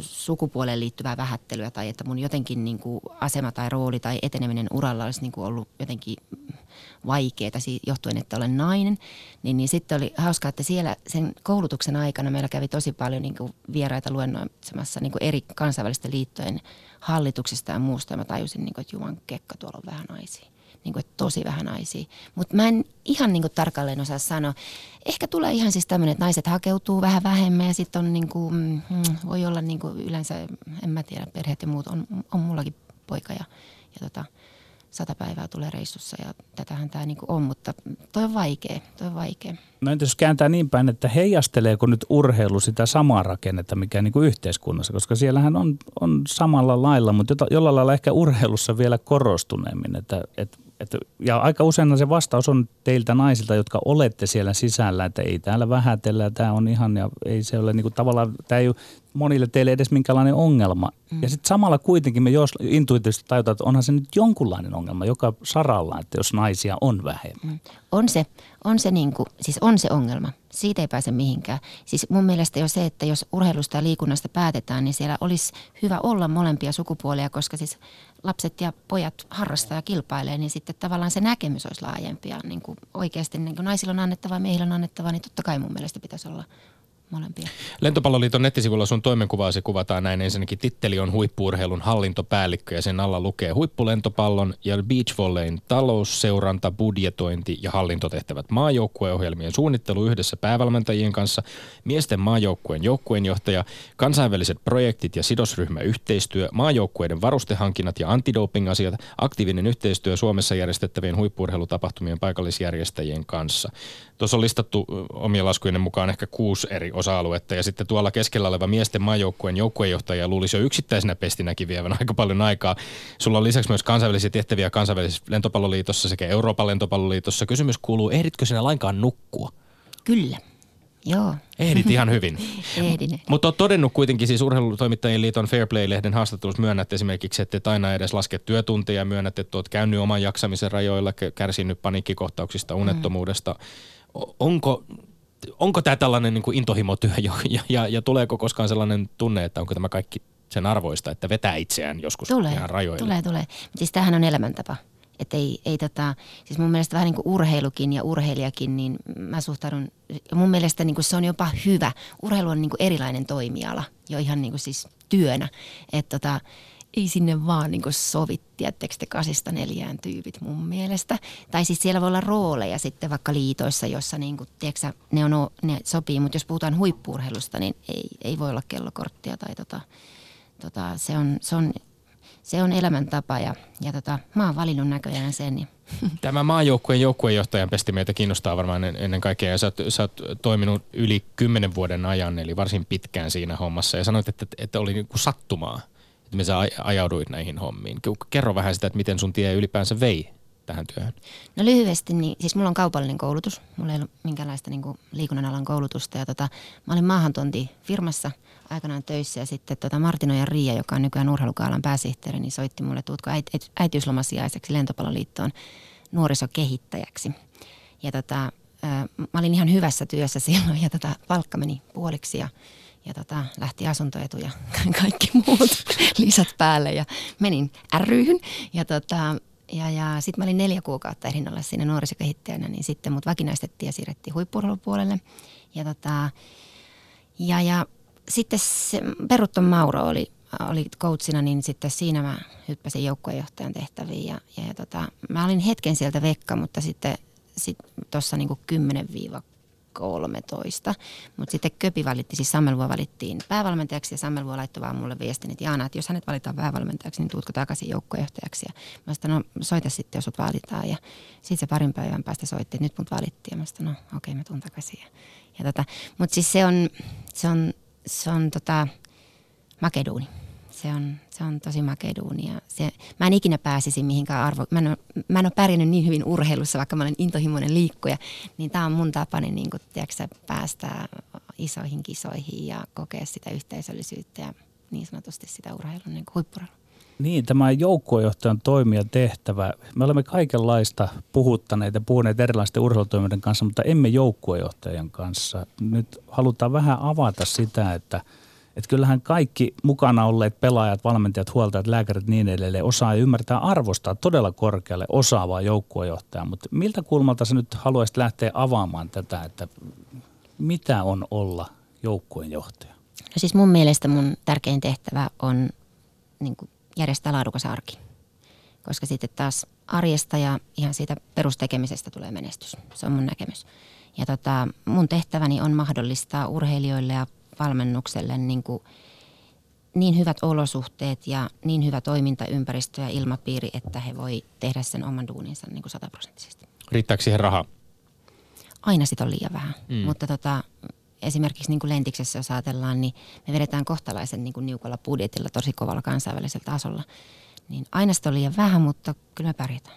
sukupuoleen liittyvää vähättelyä tai että mun jotenkin niin kuin asema tai rooli tai eteneminen uralla olisi niin kuin ollut jotenkin vaikeaa johtuen, että olen nainen, niin, niin sitten oli hauskaa, että siellä sen koulutuksen aikana meillä kävi tosi paljon niin kuin vieraita luennoitsemassa niin kuin eri kansainvälisten liittojen hallituksista ja muusta. Ja mä tajusin, niin kuin, että Juman kekka, tuolla on vähän naisia. Niin kuin, että tosi vähän naisia. Mutta mä en ihan niin kuin tarkalleen osaa sanoa. Ehkä tulee ihan siis tämmöinen, että naiset hakeutuu vähän vähemmän ja sitten on niin kuin, mm, voi olla niin kuin yleensä, en mä tiedä, perheet ja muut, on, on mullakin poika ja, ja tota, sata päivää tulee reissussa ja tätähän tämä niin on, mutta toi on vaikea, toi on vaikea. No entä jos kääntää niin päin, että heijasteleeko nyt urheilu sitä samaa rakennetta, mikä niin kuin yhteiskunnassa, koska siellähän on, on samalla lailla, mutta jota, jollain lailla ehkä urheilussa vielä korostuneemmin. Että, et, et, ja aika usein se vastaus on teiltä naisilta, jotka olette siellä sisällä, että ei täällä vähätellä, tämä on ihan, ja ei se ole niin kuin tavallaan, tämä ei monille teille edes minkälainen ongelma. Mm. Ja sitten samalla kuitenkin me jos intuitiivisesti tajutaan, että onhan se nyt jonkunlainen ongelma joka saralla, että jos naisia on vähemmän. On se, on se, niin kuin, siis on se ongelma. Siitä ei pääse mihinkään. Siis mun mielestä jo se, että jos urheilusta ja liikunnasta päätetään, niin siellä olisi hyvä olla molempia sukupuolia, koska siis lapset ja pojat harrastaa ja kilpailee, niin sitten tavallaan se näkemys olisi laajempi. Ja niin kuin oikeasti niin kuin naisilla on annettavaa, miehillä on annettavaa, niin totta kai mun mielestä pitäisi olla molempia. Lentopalloliiton nettisivulla sun toimenkuvaasi kuvataan näin ensinnäkin. Titteli on huippuurheilun hallintopäällikkö ja sen alla lukee huippulentopallon ja beachvolleyn talousseuranta, budjetointi ja hallintotehtävät. Maajoukkueohjelmien suunnittelu yhdessä päävalmentajien kanssa, miesten maajoukkueen joukkueenjohtaja, kansainväliset projektit ja sidosryhmäyhteistyö, maajoukkueiden varustehankinnat ja antidoping-asiat, aktiivinen yhteistyö Suomessa järjestettävien huippuurheilutapahtumien paikallisjärjestäjien kanssa. Tuossa on listattu omien laskujen mukaan ehkä kuusi eri osa-aluetta ja sitten tuolla keskellä oleva miesten maajoukkueen joukkueenjohtaja luulisi jo yksittäisenä pestinäkin vievän aika paljon aikaa. Sulla on lisäksi myös kansainvälisiä tehtäviä kansainvälisessä lentopalloliitossa sekä Euroopan lentopalloliitossa. Kysymys kuuluu, ehditkö sinä lainkaan nukkua? Kyllä, joo, Ehdit ihan hyvin. [LAUGHS] ehdin. Mutta olet todennut kuitenkin siis Urheilutoimittajien liiton Fair Play-lehden haastattelussa myönnät esimerkiksi, että et aina edes laske työtunteja, myönnät, että olet käynyt oman jaksamisen rajoilla, kärsinyt paniikkikohtauksista, unettomuudesta. O- Onko, onko tämä tällainen niin kuin intohimotyö jo, ja, ja, ja tuleeko koskaan sellainen tunne, että onko tämä kaikki sen arvoista, että vetää itseään joskus Tulee, ihan rajoille? tulee, tulee. Siis tämähän on elämäntapa. Että ei, ei tota, siis mun mielestä vähän niin kuin urheilukin ja urheilijakin, niin mä suhtaudun, mun mielestä niin kuin se on jopa hyvä. Urheilu on niin kuin erilainen toimiala, jo ihan niin kuin siis työnä. Että tota, ei sinne vaan niin kuin sovi, tiedättekö te kasista neljään tyypit mun mielestä. Tai siis siellä voi olla rooleja sitten vaikka liitoissa, jossa niin kuin, tiedätkö, ne, on, ne sopii, mutta jos puhutaan huippuurheilusta, niin ei, ei voi olla kellokorttia tai tota, tota, se, on, se, on, se on elämäntapa ja, ja tota, mä oon valinnut näköjään sen. Ja, [LAUGHS] Tämä maajoukkueen joukkueenjohtajan pesti meitä kiinnostaa varmaan en- ennen kaikkea. Ja sä, oot- sä oot toiminut yli kymmenen vuoden ajan, eli varsin pitkään siinä hommassa. Ja sanoit, että, että oli niin kuin sattumaa, me sä aj- ajauduit näihin hommiin. Kerro vähän sitä, että miten sun tie ylipäänsä vei tähän työhön? No lyhyesti, niin siis mulla on kaupallinen koulutus. Mulla ei ollut minkäänlaista niin liikunnan alan koulutusta. Ja tota, mä olin maahantonti firmassa aikanaan töissä ja sitten tota Martino ja Riia, joka on nykyään urheilukaalan pääsihteeri, niin soitti mulle, tuutko äit, äit, äitiyslomasiaiseksi lentopalloliittoon nuorisokehittäjäksi. Ja tota, mä olin ihan hyvässä työssä [LAUGHS] silloin ja tota, palkka meni puoliksi ja, ja tota, lähti asuntoetu ja [LAUGHS] kaikki muut [LAUGHS] lisät päälle ja menin ryhyn. Ja tota, ja, ja sitten mä olin neljä kuukautta ehdin olla siinä nuorisokehittäjänä, niin sitten mut vakinaistettiin ja siirrettiin huippurheilupuolelle. Ja, tota, ja, ja sitten se, Perutton Mauro oli, oli coachina, niin sitten siinä mä hyppäsin joukkuejohtajan tehtäviin. Ja, ja, ja tota, mä olin hetken sieltä vekka, mutta sitten sit tuossa niinku 13. Mutta sitten Köpi valitti, siis Sammelvuo valittiin päävalmentajaksi ja Sammelvuo laittoi vaan mulle viestin, että Jaana, että jos hänet valitaan päävalmentajaksi, niin tuutko takaisin joukkojohtajaksi. Ja mä sanoin, no soita sitten, jos sut valitaan. Ja sitten se parin päivän päästä soitti, että nyt mut valittiin. Ja mä sanoin, no okei, mä tuun takaisin. Ja, ja tota, Mutta siis se on, se on, se on tota, makeduuni se on, se on tosi makea duuni. Ja se, mä en ikinä pääsisi mihinkään arvo. Mä en, ole, mä en ole pärjännyt niin hyvin urheilussa, vaikka mä olen intohimoinen liikkuja. Niin tämä on mun tapani niin kun, tiedätkö, päästä isoihin kisoihin ja kokea sitä yhteisöllisyyttä ja niin sanotusti sitä urheilun niin huippurheilua. Niin, tämä joukkuejohtajan toimija tehtävä. Me olemme kaikenlaista puhuttaneet ja puhuneet erilaisten urheilutoimijoiden kanssa, mutta emme joukkuejohtajan kanssa. Nyt halutaan vähän avata sitä, että – että kyllähän kaikki mukana olleet pelaajat, valmentajat, huoltajat, lääkärit niin edelleen osaa ja ymmärtää arvostaa todella korkealle osaavaa joukkuejohtajaa. Mutta miltä kulmalta sä nyt haluaisit lähteä avaamaan tätä, että mitä on olla joukkueenjohtaja? No siis mun mielestä mun tärkein tehtävä on niin järjestää laadukas arki. Koska sitten taas arjesta ja ihan siitä perustekemisestä tulee menestys. Se on mun näkemys. Ja tota, mun tehtäväni on mahdollistaa urheilijoille ja valmennukselle niin, kuin niin hyvät olosuhteet ja niin hyvä toimintaympäristö ja ilmapiiri, että he voi tehdä sen oman duuninsa niin kuin sataprosenttisesti. Riittääkö siihen rahaa? Aina sitä on liian vähän, mm. mutta tota, esimerkiksi niin kuin Lentiksessä jos ajatellaan, niin me vedetään kohtalaisen niin kuin niukalla budjetilla tosi kovalla kansainvälisellä tasolla. Niin aina sitä on liian vähän, mutta kyllä me pärjätään.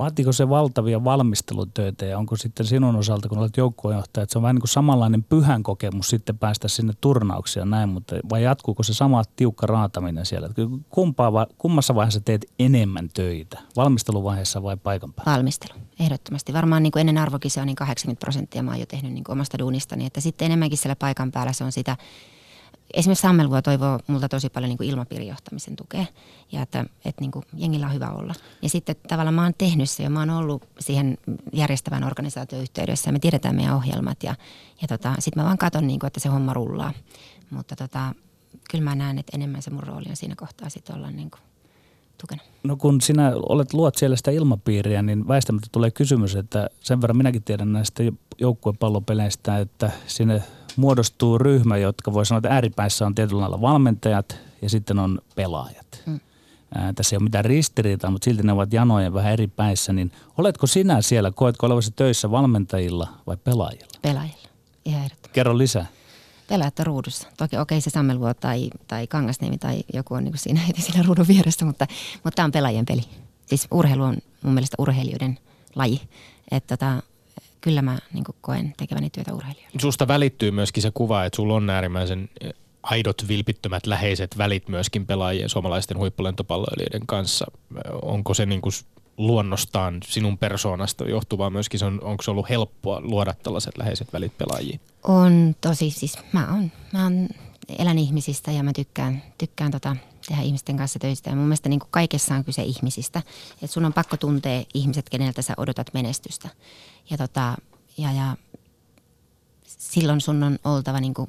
Vaatiko se valtavia valmistelutöitä ja onko sitten sinun osalta, kun olet joukkueenjohtaja, että se on vähän niin kuin samanlainen pyhän kokemus sitten päästä sinne turnauksia näin, mutta vai jatkuuko se sama tiukka raataminen siellä? Kumpaa, kummassa vaiheessa teet enemmän töitä, valmisteluvaiheessa vai paikan päällä? Valmistelu, ehdottomasti. Varmaan niin kuin ennen arvokisia niin 80 prosenttia mä oon jo tehnyt niin kuin omasta duunistani, että sitten enemmänkin siellä paikan päällä se on sitä esimerkiksi Sammelvuo toivoo multa tosi paljon niin kuin ilmapiirijohtamisen tukea ja että, että niin kuin jengillä on hyvä olla. Ja sitten tavallaan mä oon tehnyt se ja mä oon ollut siihen järjestävän organisaatioyhteydessä ja me tiedetään meidän ohjelmat ja, ja tota, sitten mä vaan katson, niin kuin, että se homma rullaa. Mutta tota, kyllä mä näen, että enemmän se mun rooli on siinä kohtaa sitten olla niin kuin tukena. No kun sinä olet, luot siellä sitä ilmapiiriä, niin väistämättä tulee kysymys, että sen verran minäkin tiedän näistä joukkuepallopeleistä, että sinne muodostuu ryhmä, jotka voi sanoa, että ääripäissä on tietyllä lailla valmentajat ja sitten on pelaajat. Mm. Ää, tässä ei ole mitään ristiriitaa, mutta silti ne ovat janojen vähän eri päissä. Niin oletko sinä siellä, koetko olevasi töissä valmentajilla vai pelaajilla? Pelaajilla, ihan ehdottomasti. Kerro lisää. Pelaajat ruudussa. Toki okei okay, se Sammelvuo tai, tai Kangasniemi tai joku on niin siinä [LAUGHS] siinä ruudun vieressä, mutta, mutta tämä on pelaajien peli. Siis urheilu on mun mielestä urheilijoiden laji. Että tota, kyllä mä niin koen tekeväni työtä urheilijoille. Susta välittyy myöskin se kuva, että sulla on äärimmäisen eh, aidot, vilpittömät, läheiset välit myöskin pelaajien suomalaisten huippulentopalloilijoiden kanssa. Onko se niin kuin luonnostaan sinun persoonasta johtuvaa myöskin, se on, onko se ollut helppoa luoda tällaiset läheiset välit pelaajiin? On tosi, siis mä oon, mä oon elän ihmisistä ja mä tykkään, tykkään tota, tehdä ihmisten kanssa töistä. Ja mun mielestä niin kuin kaikessa on kyse ihmisistä. Että sun on pakko tuntea ihmiset, keneltä sä odotat menestystä. Ja, tota, ja, ja silloin sun on oltava niin kuin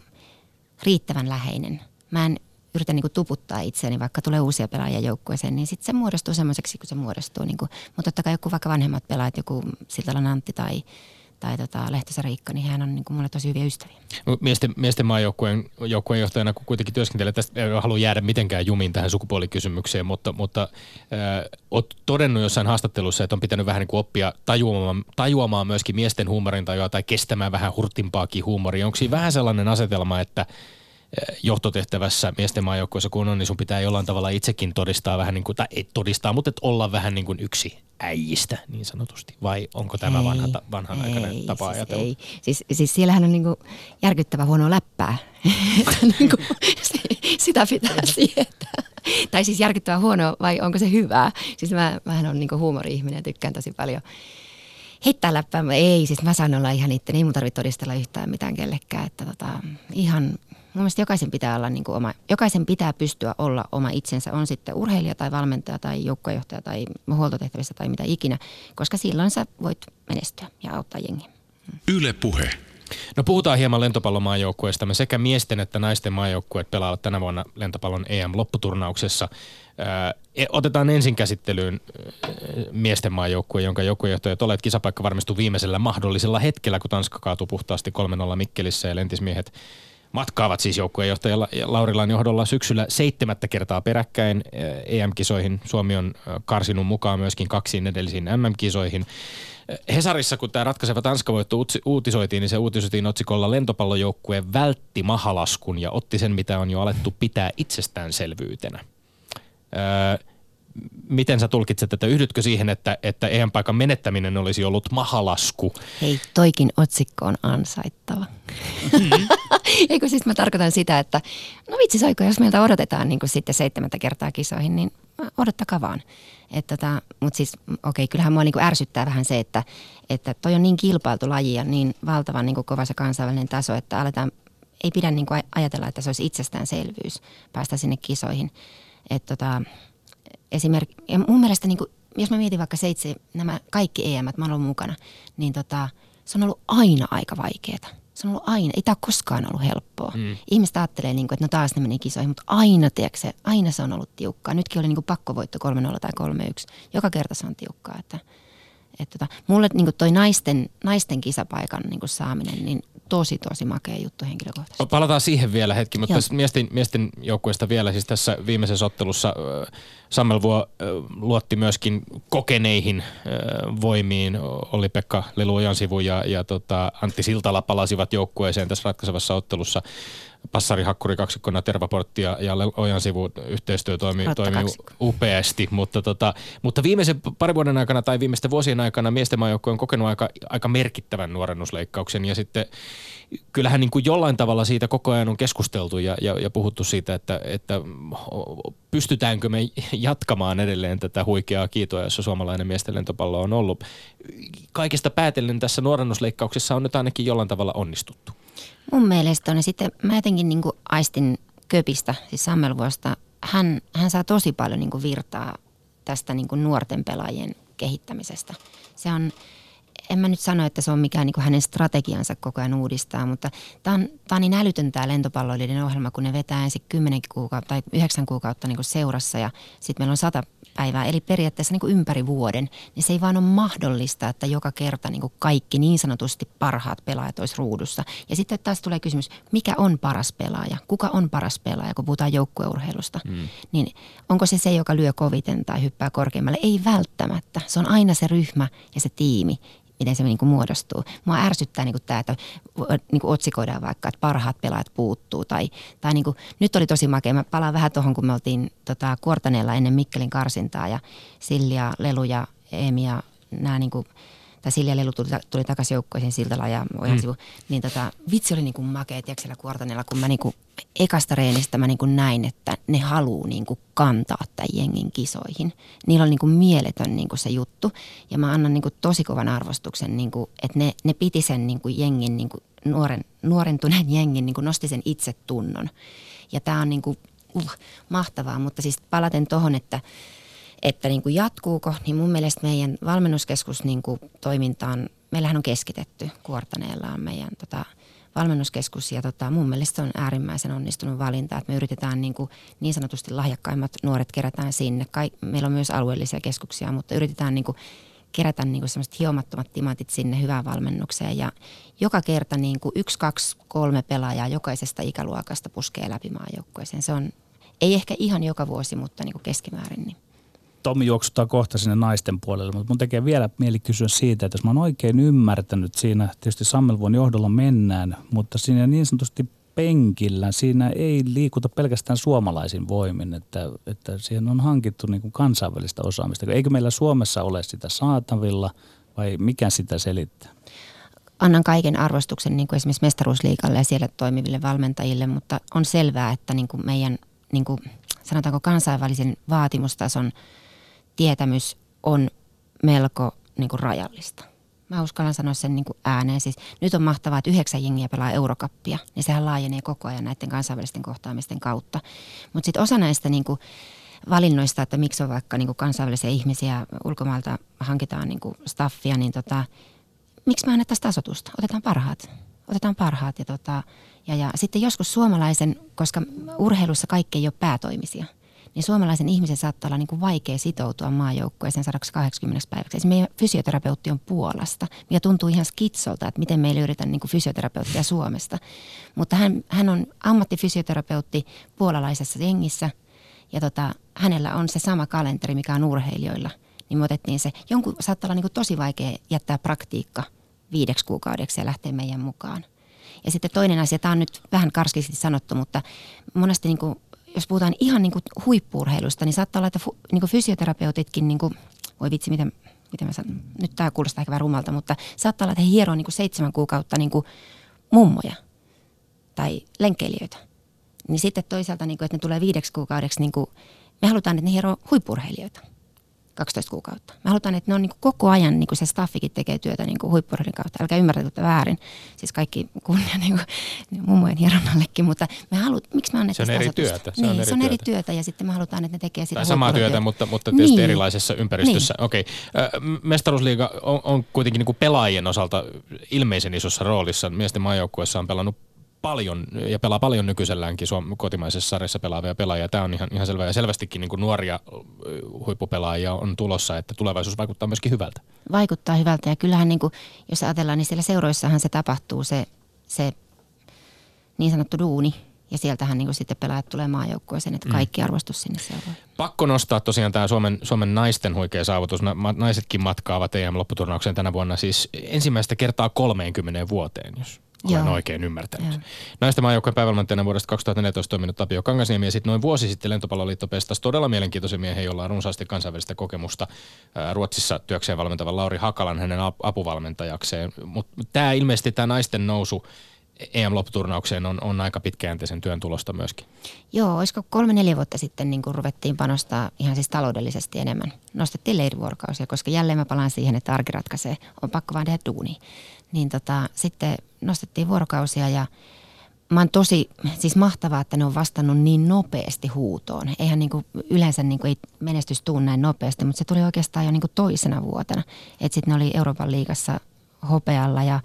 riittävän läheinen. Mä en yritä niin kuin tuputtaa itseäni, vaikka tulee uusia pelaajia joukkueeseen, niin sitten se muodostuu semmoiseksi, kun se muodostuu. Niin kuin, mutta totta kai joku vaikka vanhemmat pelaajat, joku Siltalan Antti tai tai tota, Lehtosen Riikka, niin hän on niin kuin mulle tosi hyviä ystäviä. Miesten, miesten maajoukkueen joukkueen johtajana, kun kuitenkin työskentelee, tästä ei halua jäädä mitenkään jumiin tähän sukupuolikysymykseen, mutta, mutta äh, olet todennut jossain haastattelussa, että on pitänyt vähän niin kuin oppia tajuamaan, tajuamaan myöskin miesten huumorin tajua tai kestämään vähän hurtimpaakin huumoria. Onko siinä vähän sellainen asetelma, että johtotehtävässä miesten maajoukkueessa kun on, niin sun pitää jollain tavalla itsekin todistaa vähän niin kuin, tai ei todistaa, mutta olla vähän niin kuin yksi äijistä niin sanotusti. Vai onko tämä Ei, vanha, vanhanaikainen ei, tapa siis ajatella? Ei. Siis, siis siellähän on niinku järkyttävä huono läppää. [LAUGHS] Niinku, sitä pitää sietää. Tai siis järkyttävä huono vai onko se hyvää? Siis mä, mähän on niinku huumori-ihminen ja tykkään tosi paljon heittää läppää. Ei, siis mä saan olla ihan itse, ei mun tarvitse todistella yhtään mitään kellekään. Että tota, ihan, mun mielestä jokaisen pitää olla niinku oma, jokaisen pitää pystyä olla oma itsensä, on sitten urheilija tai valmentaja tai joukkuejohtaja tai huoltotehtävissä tai mitä ikinä, koska silloin sä voit menestyä ja auttaa jengiä. Yle Puhe. No puhutaan hieman lentopallomaajoukkueesta. Me sekä miesten että naisten maajoukkueet pelaavat tänä vuonna lentopallon EM-lopputurnauksessa. Ää, e- Otetaan ensin käsittelyyn miesten maajoukkue, jonka joukkuejohtajat olet. Kisapaikka varmistui viimeisellä mahdollisella hetkellä, kun Tanska kaatui puhtaasti 3-0 Mikkelissä ja lentismiehet matkaavat siis joukkuejohtaja Laurilan johdolla syksyllä seitsemättä kertaa peräkkäin EM-kisoihin. Suomi on ää, karsinut mukaan myöskin kaksiin edellisiin MM-kisoihin. Hesarissa, kun tämä ratkaiseva Tanska-voitto uutisoitiin, niin se uutisoitiin otsikolla lentopallojoukkue vältti mahalaskun ja otti sen, mitä on jo alettu pitää itsestäänselvyytenä. Öö, miten sä tulkitset, että yhdytkö siihen, että, että EM-paikan menettäminen olisi ollut mahalasku? Hei, toikin otsikko on ansaittava. Mm-hmm. [LAUGHS] Eikö siis mä tarkoitan sitä, että no vitsi soiko, jos meiltä odotetaan niin kuin sitten seitsemättä kertaa kisoihin, niin odottakaa vaan. tota, Mutta siis okei, kyllähän mua niin kuin ärsyttää vähän se, että, että toi on niin kilpailtu laji ja niin valtavan niin kuin kova se kansainvälinen taso, että aletaan, ei pidä niin kuin ajatella, että se olisi itsestäänselvyys päästä sinne kisoihin. Että tota, esimerkki, ja mun mielestä niin kuin, jos mä mietin vaikka seitse, nämä kaikki EM, mä oon ollut mukana, niin tota, se on ollut aina aika vaikeaa. Se on ollut aina, ei tämä koskaan ollut helppoa. Mm. Ihmiset ajattelee, niin kuin, että no taas ne meni kisoihin, mutta aina, tiedätkö, aina se on ollut tiukkaa. Nytkin oli niin kuin pakkovoitto 3-0 tai 3-1. Joka kerta se on tiukkaa. Että, että tota, mulle niin toi naisten, naisten kisapaikan niin saaminen, niin tosi tosi makea juttu henkilökohtaisesti. Palataan siihen vielä hetki, mutta Joo. tästä miesten, miesten joukkueesta vielä. Siis tässä viimeisessä ottelussa äh, Sammelvuo äh, luotti myöskin kokeneihin äh, voimiin. Oli Pekka Lelu Ojansivu ja, ja tota, Antti Siltala palasivat joukkueeseen tässä ratkaisevassa ottelussa. Passari Hakkuri kaksikkona Tervaportti ja, ja Ojan sivu yhteistyö toimi, Rotta toimi kaksikko. upeasti, mutta, tota, mutta viimeisen parin vuoden aikana tai viimeisten vuosien aikana miesten on kokenut aika, aika merkittävän nuorennusleikkauksen ja sitten kyllähän niin kuin jollain tavalla siitä koko ajan on keskusteltu ja, ja, ja puhuttu siitä, että, että pystytäänkö me jatkamaan edelleen tätä huikeaa kiitoa, jossa suomalainen miesten lentopallo on ollut. Kaikesta päätellen tässä nuorennusleikkauksessa on nyt ainakin jollain tavalla onnistuttu. Mun mielestä on. Ja sitten mä jotenkin niin kuin aistin Köpistä, siis Sammelvuosta, hän, hän saa tosi paljon niin kuin virtaa tästä niin kuin nuorten pelaajien kehittämisestä. Se on, en mä nyt sano, että se on mikään niin kuin hänen strategiansa koko ajan uudistaa, mutta tämä on, tää on niin älytön tämä lentopalloilijoiden ohjelma, kun ne vetää ensin 10 kuukautta tai 9 kuukautta niin kuin seurassa ja sitten meillä on 100 päivää, eli periaatteessa niin kuin ympäri vuoden, niin se ei vaan ole mahdollista, että joka kerta niin kuin kaikki niin sanotusti parhaat pelaajat olisi ruudussa. Ja sitten taas tulee kysymys, mikä on paras pelaaja? Kuka on paras pelaaja, kun puhutaan joukkueurheilusta? Mm. Niin onko se se, joka lyö koviten tai hyppää korkeammalle? Ei välttämättä. Se on aina se ryhmä ja se tiimi miten se niin kuin muodostuu. Mua ärsyttää niin kuin tämä, että niin kuin otsikoidaan vaikka, että parhaat pelaajat puuttuu. Tai, tai niin kuin, nyt oli tosi makea. Mä palaan vähän tuohon, kun me oltiin tota, Kuortaneella ennen Mikkelin karsintaa ja Silja, Lelu ja Eemi ja nämä niin kuin, tai Silja Lelu tuli, tuli takaisin joukkoihin Siltala ja Ojansivu, mm. niin tota, vitsi oli niinku makea, tiedätkö, siellä Kuortaneella, kun mä niinku ekasta reenistä mä niinku näin, että ne haluu niinku kantaa tämän jengin kisoihin. Niillä on niinku mieletön niinku se juttu ja mä annan niinku tosi kovan arvostuksen, niinku, että ne, ne piti sen niinku jengin, niinku nuoren, nuorentuneen [LAUGHS] jengin, niinku nosti sen itsetunnon. Ja tämä on niinku, uh, mahtavaa, mutta siis palaten tuohon, että että niin kuin jatkuuko, niin mun mielestä meidän valmennuskeskus niin kuin toimintaan, meillähän on keskitetty, Kuortaneella on meidän tota, valmennuskeskus ja tota, mun mielestä se on äärimmäisen onnistunut valinta, että me yritetään niin, kuin, niin sanotusti lahjakkaimmat nuoret kerätään sinne. Kaik, meillä on myös alueellisia keskuksia, mutta yritetään niin kuin, kerätä niin kuin semmoiset hiomattomat timantit sinne hyvään valmennukseen ja joka kerta niin kuin yksi, kaksi, kolme pelaajaa jokaisesta ikäluokasta puskee läpi maajoukkueeseen. Se on, ei ehkä ihan joka vuosi, mutta niin kuin keskimäärin. Niin. Tommi juoksuttaa kohta sinne naisten puolelle, mutta mun tekee vielä mieli kysyä siitä, että jos mä oon oikein ymmärtänyt siinä, tietysti Sammelvuon johdolla mennään, mutta siinä niin sanotusti penkillä, siinä ei liikuta pelkästään suomalaisin voimin, että, että siihen on hankittu niin kuin kansainvälistä osaamista. Eikö meillä Suomessa ole sitä saatavilla vai mikä sitä selittää? Annan kaiken arvostuksen niin kuin esimerkiksi mestaruusliikalle ja siellä toimiville valmentajille, mutta on selvää, että niin kuin meidän niin kuin, sanotaanko kansainvälisen vaatimustason tietämys on melko niin kuin rajallista. Mä uskallan sanoa sen niin kuin ääneen. Siis nyt on mahtavaa, että yhdeksän jengiä pelaa eurokappia, niin sehän laajenee koko ajan näiden kansainvälisten kohtaamisten kautta. Mutta sitten osa näistä niin kuin valinnoista, että miksi on vaikka niin kuin kansainvälisiä ihmisiä ulkomailta hankitaan niin kuin staffia, niin tota, miksi me annettaisiin tasotusta? Otetaan parhaat. Otetaan parhaat ja, tota, ja, ja sitten joskus suomalaisen, koska urheilussa kaikki ei ole päätoimisia – niin suomalaisen ihmisen saattaa olla niin kuin vaikea sitoutua maajoukkueeseen 180 päiväksi. Esimerkiksi meidän fysioterapeutti on Puolasta, mikä tuntuu ihan skitsolta, että miten me löydetään niin kuin fysioterapeuttia Suomesta. Mutta hän, hän on ammattifysioterapeutti puolalaisessa jengissä ja tota, hänellä on se sama kalenteri, mikä on urheilijoilla. Niin me otettiin se, jonkun saattaa olla niin kuin tosi vaikea jättää praktiikka viideksi kuukaudeksi ja lähteä meidän mukaan. Ja sitten toinen asia, tämä on nyt vähän karskisesti sanottu, mutta monesti niin kuin jos puhutaan ihan niin kuin huippuurheilusta, niin saattaa olla, että fu, niin kuin fysioterapeutitkin, niin kuin, voi vitsi, miten, miten mä sanon, nyt tämä kuulostaa ehkä vähän rumalta, mutta saattaa olla, että he hieroo niin kuin seitsemän kuukautta niin kuin mummoja tai lenkkeilijöitä. Niin sitten toisaalta, niin kuin, että ne tulee viideksi kuukaudeksi, niin kuin, me halutaan, että ne hieroo huippurheilijoita. 12 kuukautta. Mä halutaan, että ne on niin kuin koko ajan, niin kuin se staffikin tekee työtä niin kuin kautta. Älkää ymmärrä väärin. Siis kaikki kunnia niin kuin, niin mummojen hieronnallekin, mutta me halut, miksi me annetaan Se on eri työtä. Se, niin, on, eri, se on työtä. eri työtä ja sitten me halutaan, että ne tekee sitä samaa työtä, mutta, mutta tietysti niin. erilaisessa ympäristössä. Niin. Okei. Okay. Mestaruusliiga on, on kuitenkin niin kuin pelaajien osalta ilmeisen isossa roolissa. Miesten maajoukkueessa on pelannut paljon ja pelaa paljon nykyiselläänkin Suom- kotimaisessa sarjassa pelaavia pelaajia. Tämä on ihan, ihan selvä ja selvästikin niin kuin nuoria huippupelaajia on tulossa, että tulevaisuus vaikuttaa myöskin hyvältä. Vaikuttaa hyvältä ja kyllähän niin kuin, jos ajatellaan, niin siellä seuroissahan se tapahtuu se, se niin sanottu duuni, ja sieltähän niin sitten pelaajat tulee maajoukkueeseen, että mm. kaikki arvostus sinne seuraa. Pakko nostaa tosiaan tämä Suomen, Suomen naisten huikea saavutus. Naisetkin matkaavat EM-lopputurnaukseen tänä vuonna siis ensimmäistä kertaa 30 vuoteen, jos olen Joo. oikein ymmärtänyt. Joo. Naisten maajoukkojen päivävalmentajana vuodesta 2014 toiminut Tapio Kangasniemi ja sitten noin vuosi sitten Lentopalloliitto pestasi todella mielenkiintoisen miehen, jolla on runsaasti kansainvälistä kokemusta Ruotsissa työkseen valmentavan Lauri Hakalan hänen apuvalmentajakseen. Mutta tämä ilmeisesti tämä naisten nousu EM-lopputurnaukseen on, on aika pitkäjänteisen työn tulosta myöskin. Joo, olisiko kolme-neljä vuotta sitten niin kun ruvettiin panostaa ihan siis taloudellisesti enemmän. Nostettiin leirivuorokausia, koska jälleen mä palaan siihen, että arki ratkaisee. On pakko vaan tehdä duuni. Niin tota, sitten nostettiin vuorokausia ja mä oon tosi siis mahtavaa, että ne on vastannut niin nopeasti huutoon. Eihän niin kuin, yleensä niin kuin, ei menestys tuu näin nopeasti, mutta se tuli oikeastaan jo niin kuin toisena vuotena. Että sitten ne oli Euroopan liigassa hopealla ja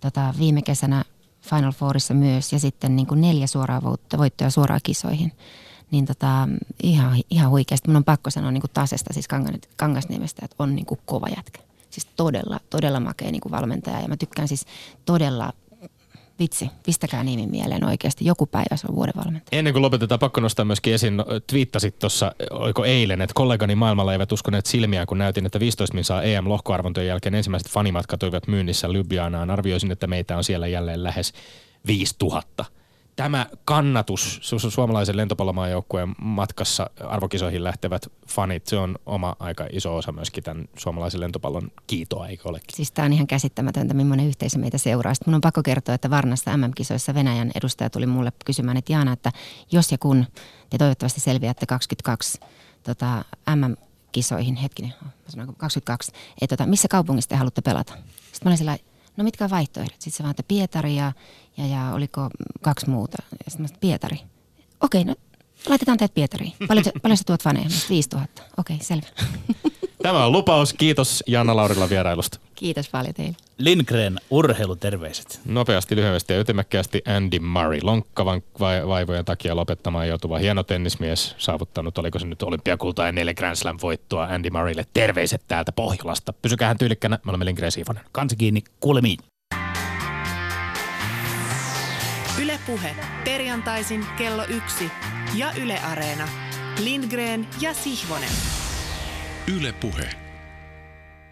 tota, viime kesänä Final Fourissa myös ja sitten niin kuin neljä suoraa voittoja suoraan kisoihin. Niin tota, ihan, ihan huikeasti. Mun on pakko sanoa niin Tasesta, siis Kangasniemestä, että on niin kova jätkä. Siis todella, todella makea niin kuin valmentaja ja mä tykkään siis todella vitsi, pistäkää nimi mieleen oikeasti. Joku päivä se on vuoden valmentaja. Ennen kuin lopetetaan, pakko nostaa myöskin esiin, no, twiittasit tuossa, oliko eilen, että kollegani maailmalla eivät uskoneet silmiä, kun näytin, että 15 min saa EM-lohkoarvontojen jälkeen ensimmäiset fanimatkat olivat myynnissä Ljubljanaan. Arvioisin, että meitä on siellä jälleen lähes 5000 tämä kannatus su- suomalaisen lentopallomaajoukkueen matkassa arvokisoihin lähtevät fanit, se on oma aika iso osa myöskin tämän suomalaisen lentopallon kiitoa, eikö olekin? Siis tämä on ihan käsittämätöntä, millainen yhteisö meitä seuraa. Sitten mun on pakko kertoa, että Varnassa MM-kisoissa Venäjän edustaja tuli mulle kysymään, että Jaana, että jos ja kun te toivottavasti selviätte 22 tota, MM-kisoihin, hetkinen, 22, että tota, missä kaupungissa te haluatte pelata? Sitten mä olin sillä no mitkä on vaihtoehdot? Sitten se vaan, että Pietari ja, ja, ja oliko kaksi muuta. Ja sitten mä Pietari. Okei, no laitetaan teet Pietariin. Paljon, [LAUGHS] paljon sä tuot faneja? 5000. Okei, selvä. [LAUGHS] Tämä on lupaus. Kiitos Janna Laurilla vierailusta. Kiitos paljon teille. Lindgren, urheiluterveiset. Nopeasti, lyhyesti ja ytimekkäästi Andy Murray. Lonkkavan vaivojen takia lopettamaan joutuva hieno tennismies, saavuttanut, oliko se nyt olympiakulta ja neljä Grand Slam voittoa Andy Murraylle. Terveiset täältä Pohjolasta. Pysykää tyylikkänä, me olemme Lindgren Siivonen. Kansi kiinni, kuulemiin. Ylepuhe perjantaisin kello yksi ja Yle Areena. Lindgren ja Sihvonen. Ylepuhe.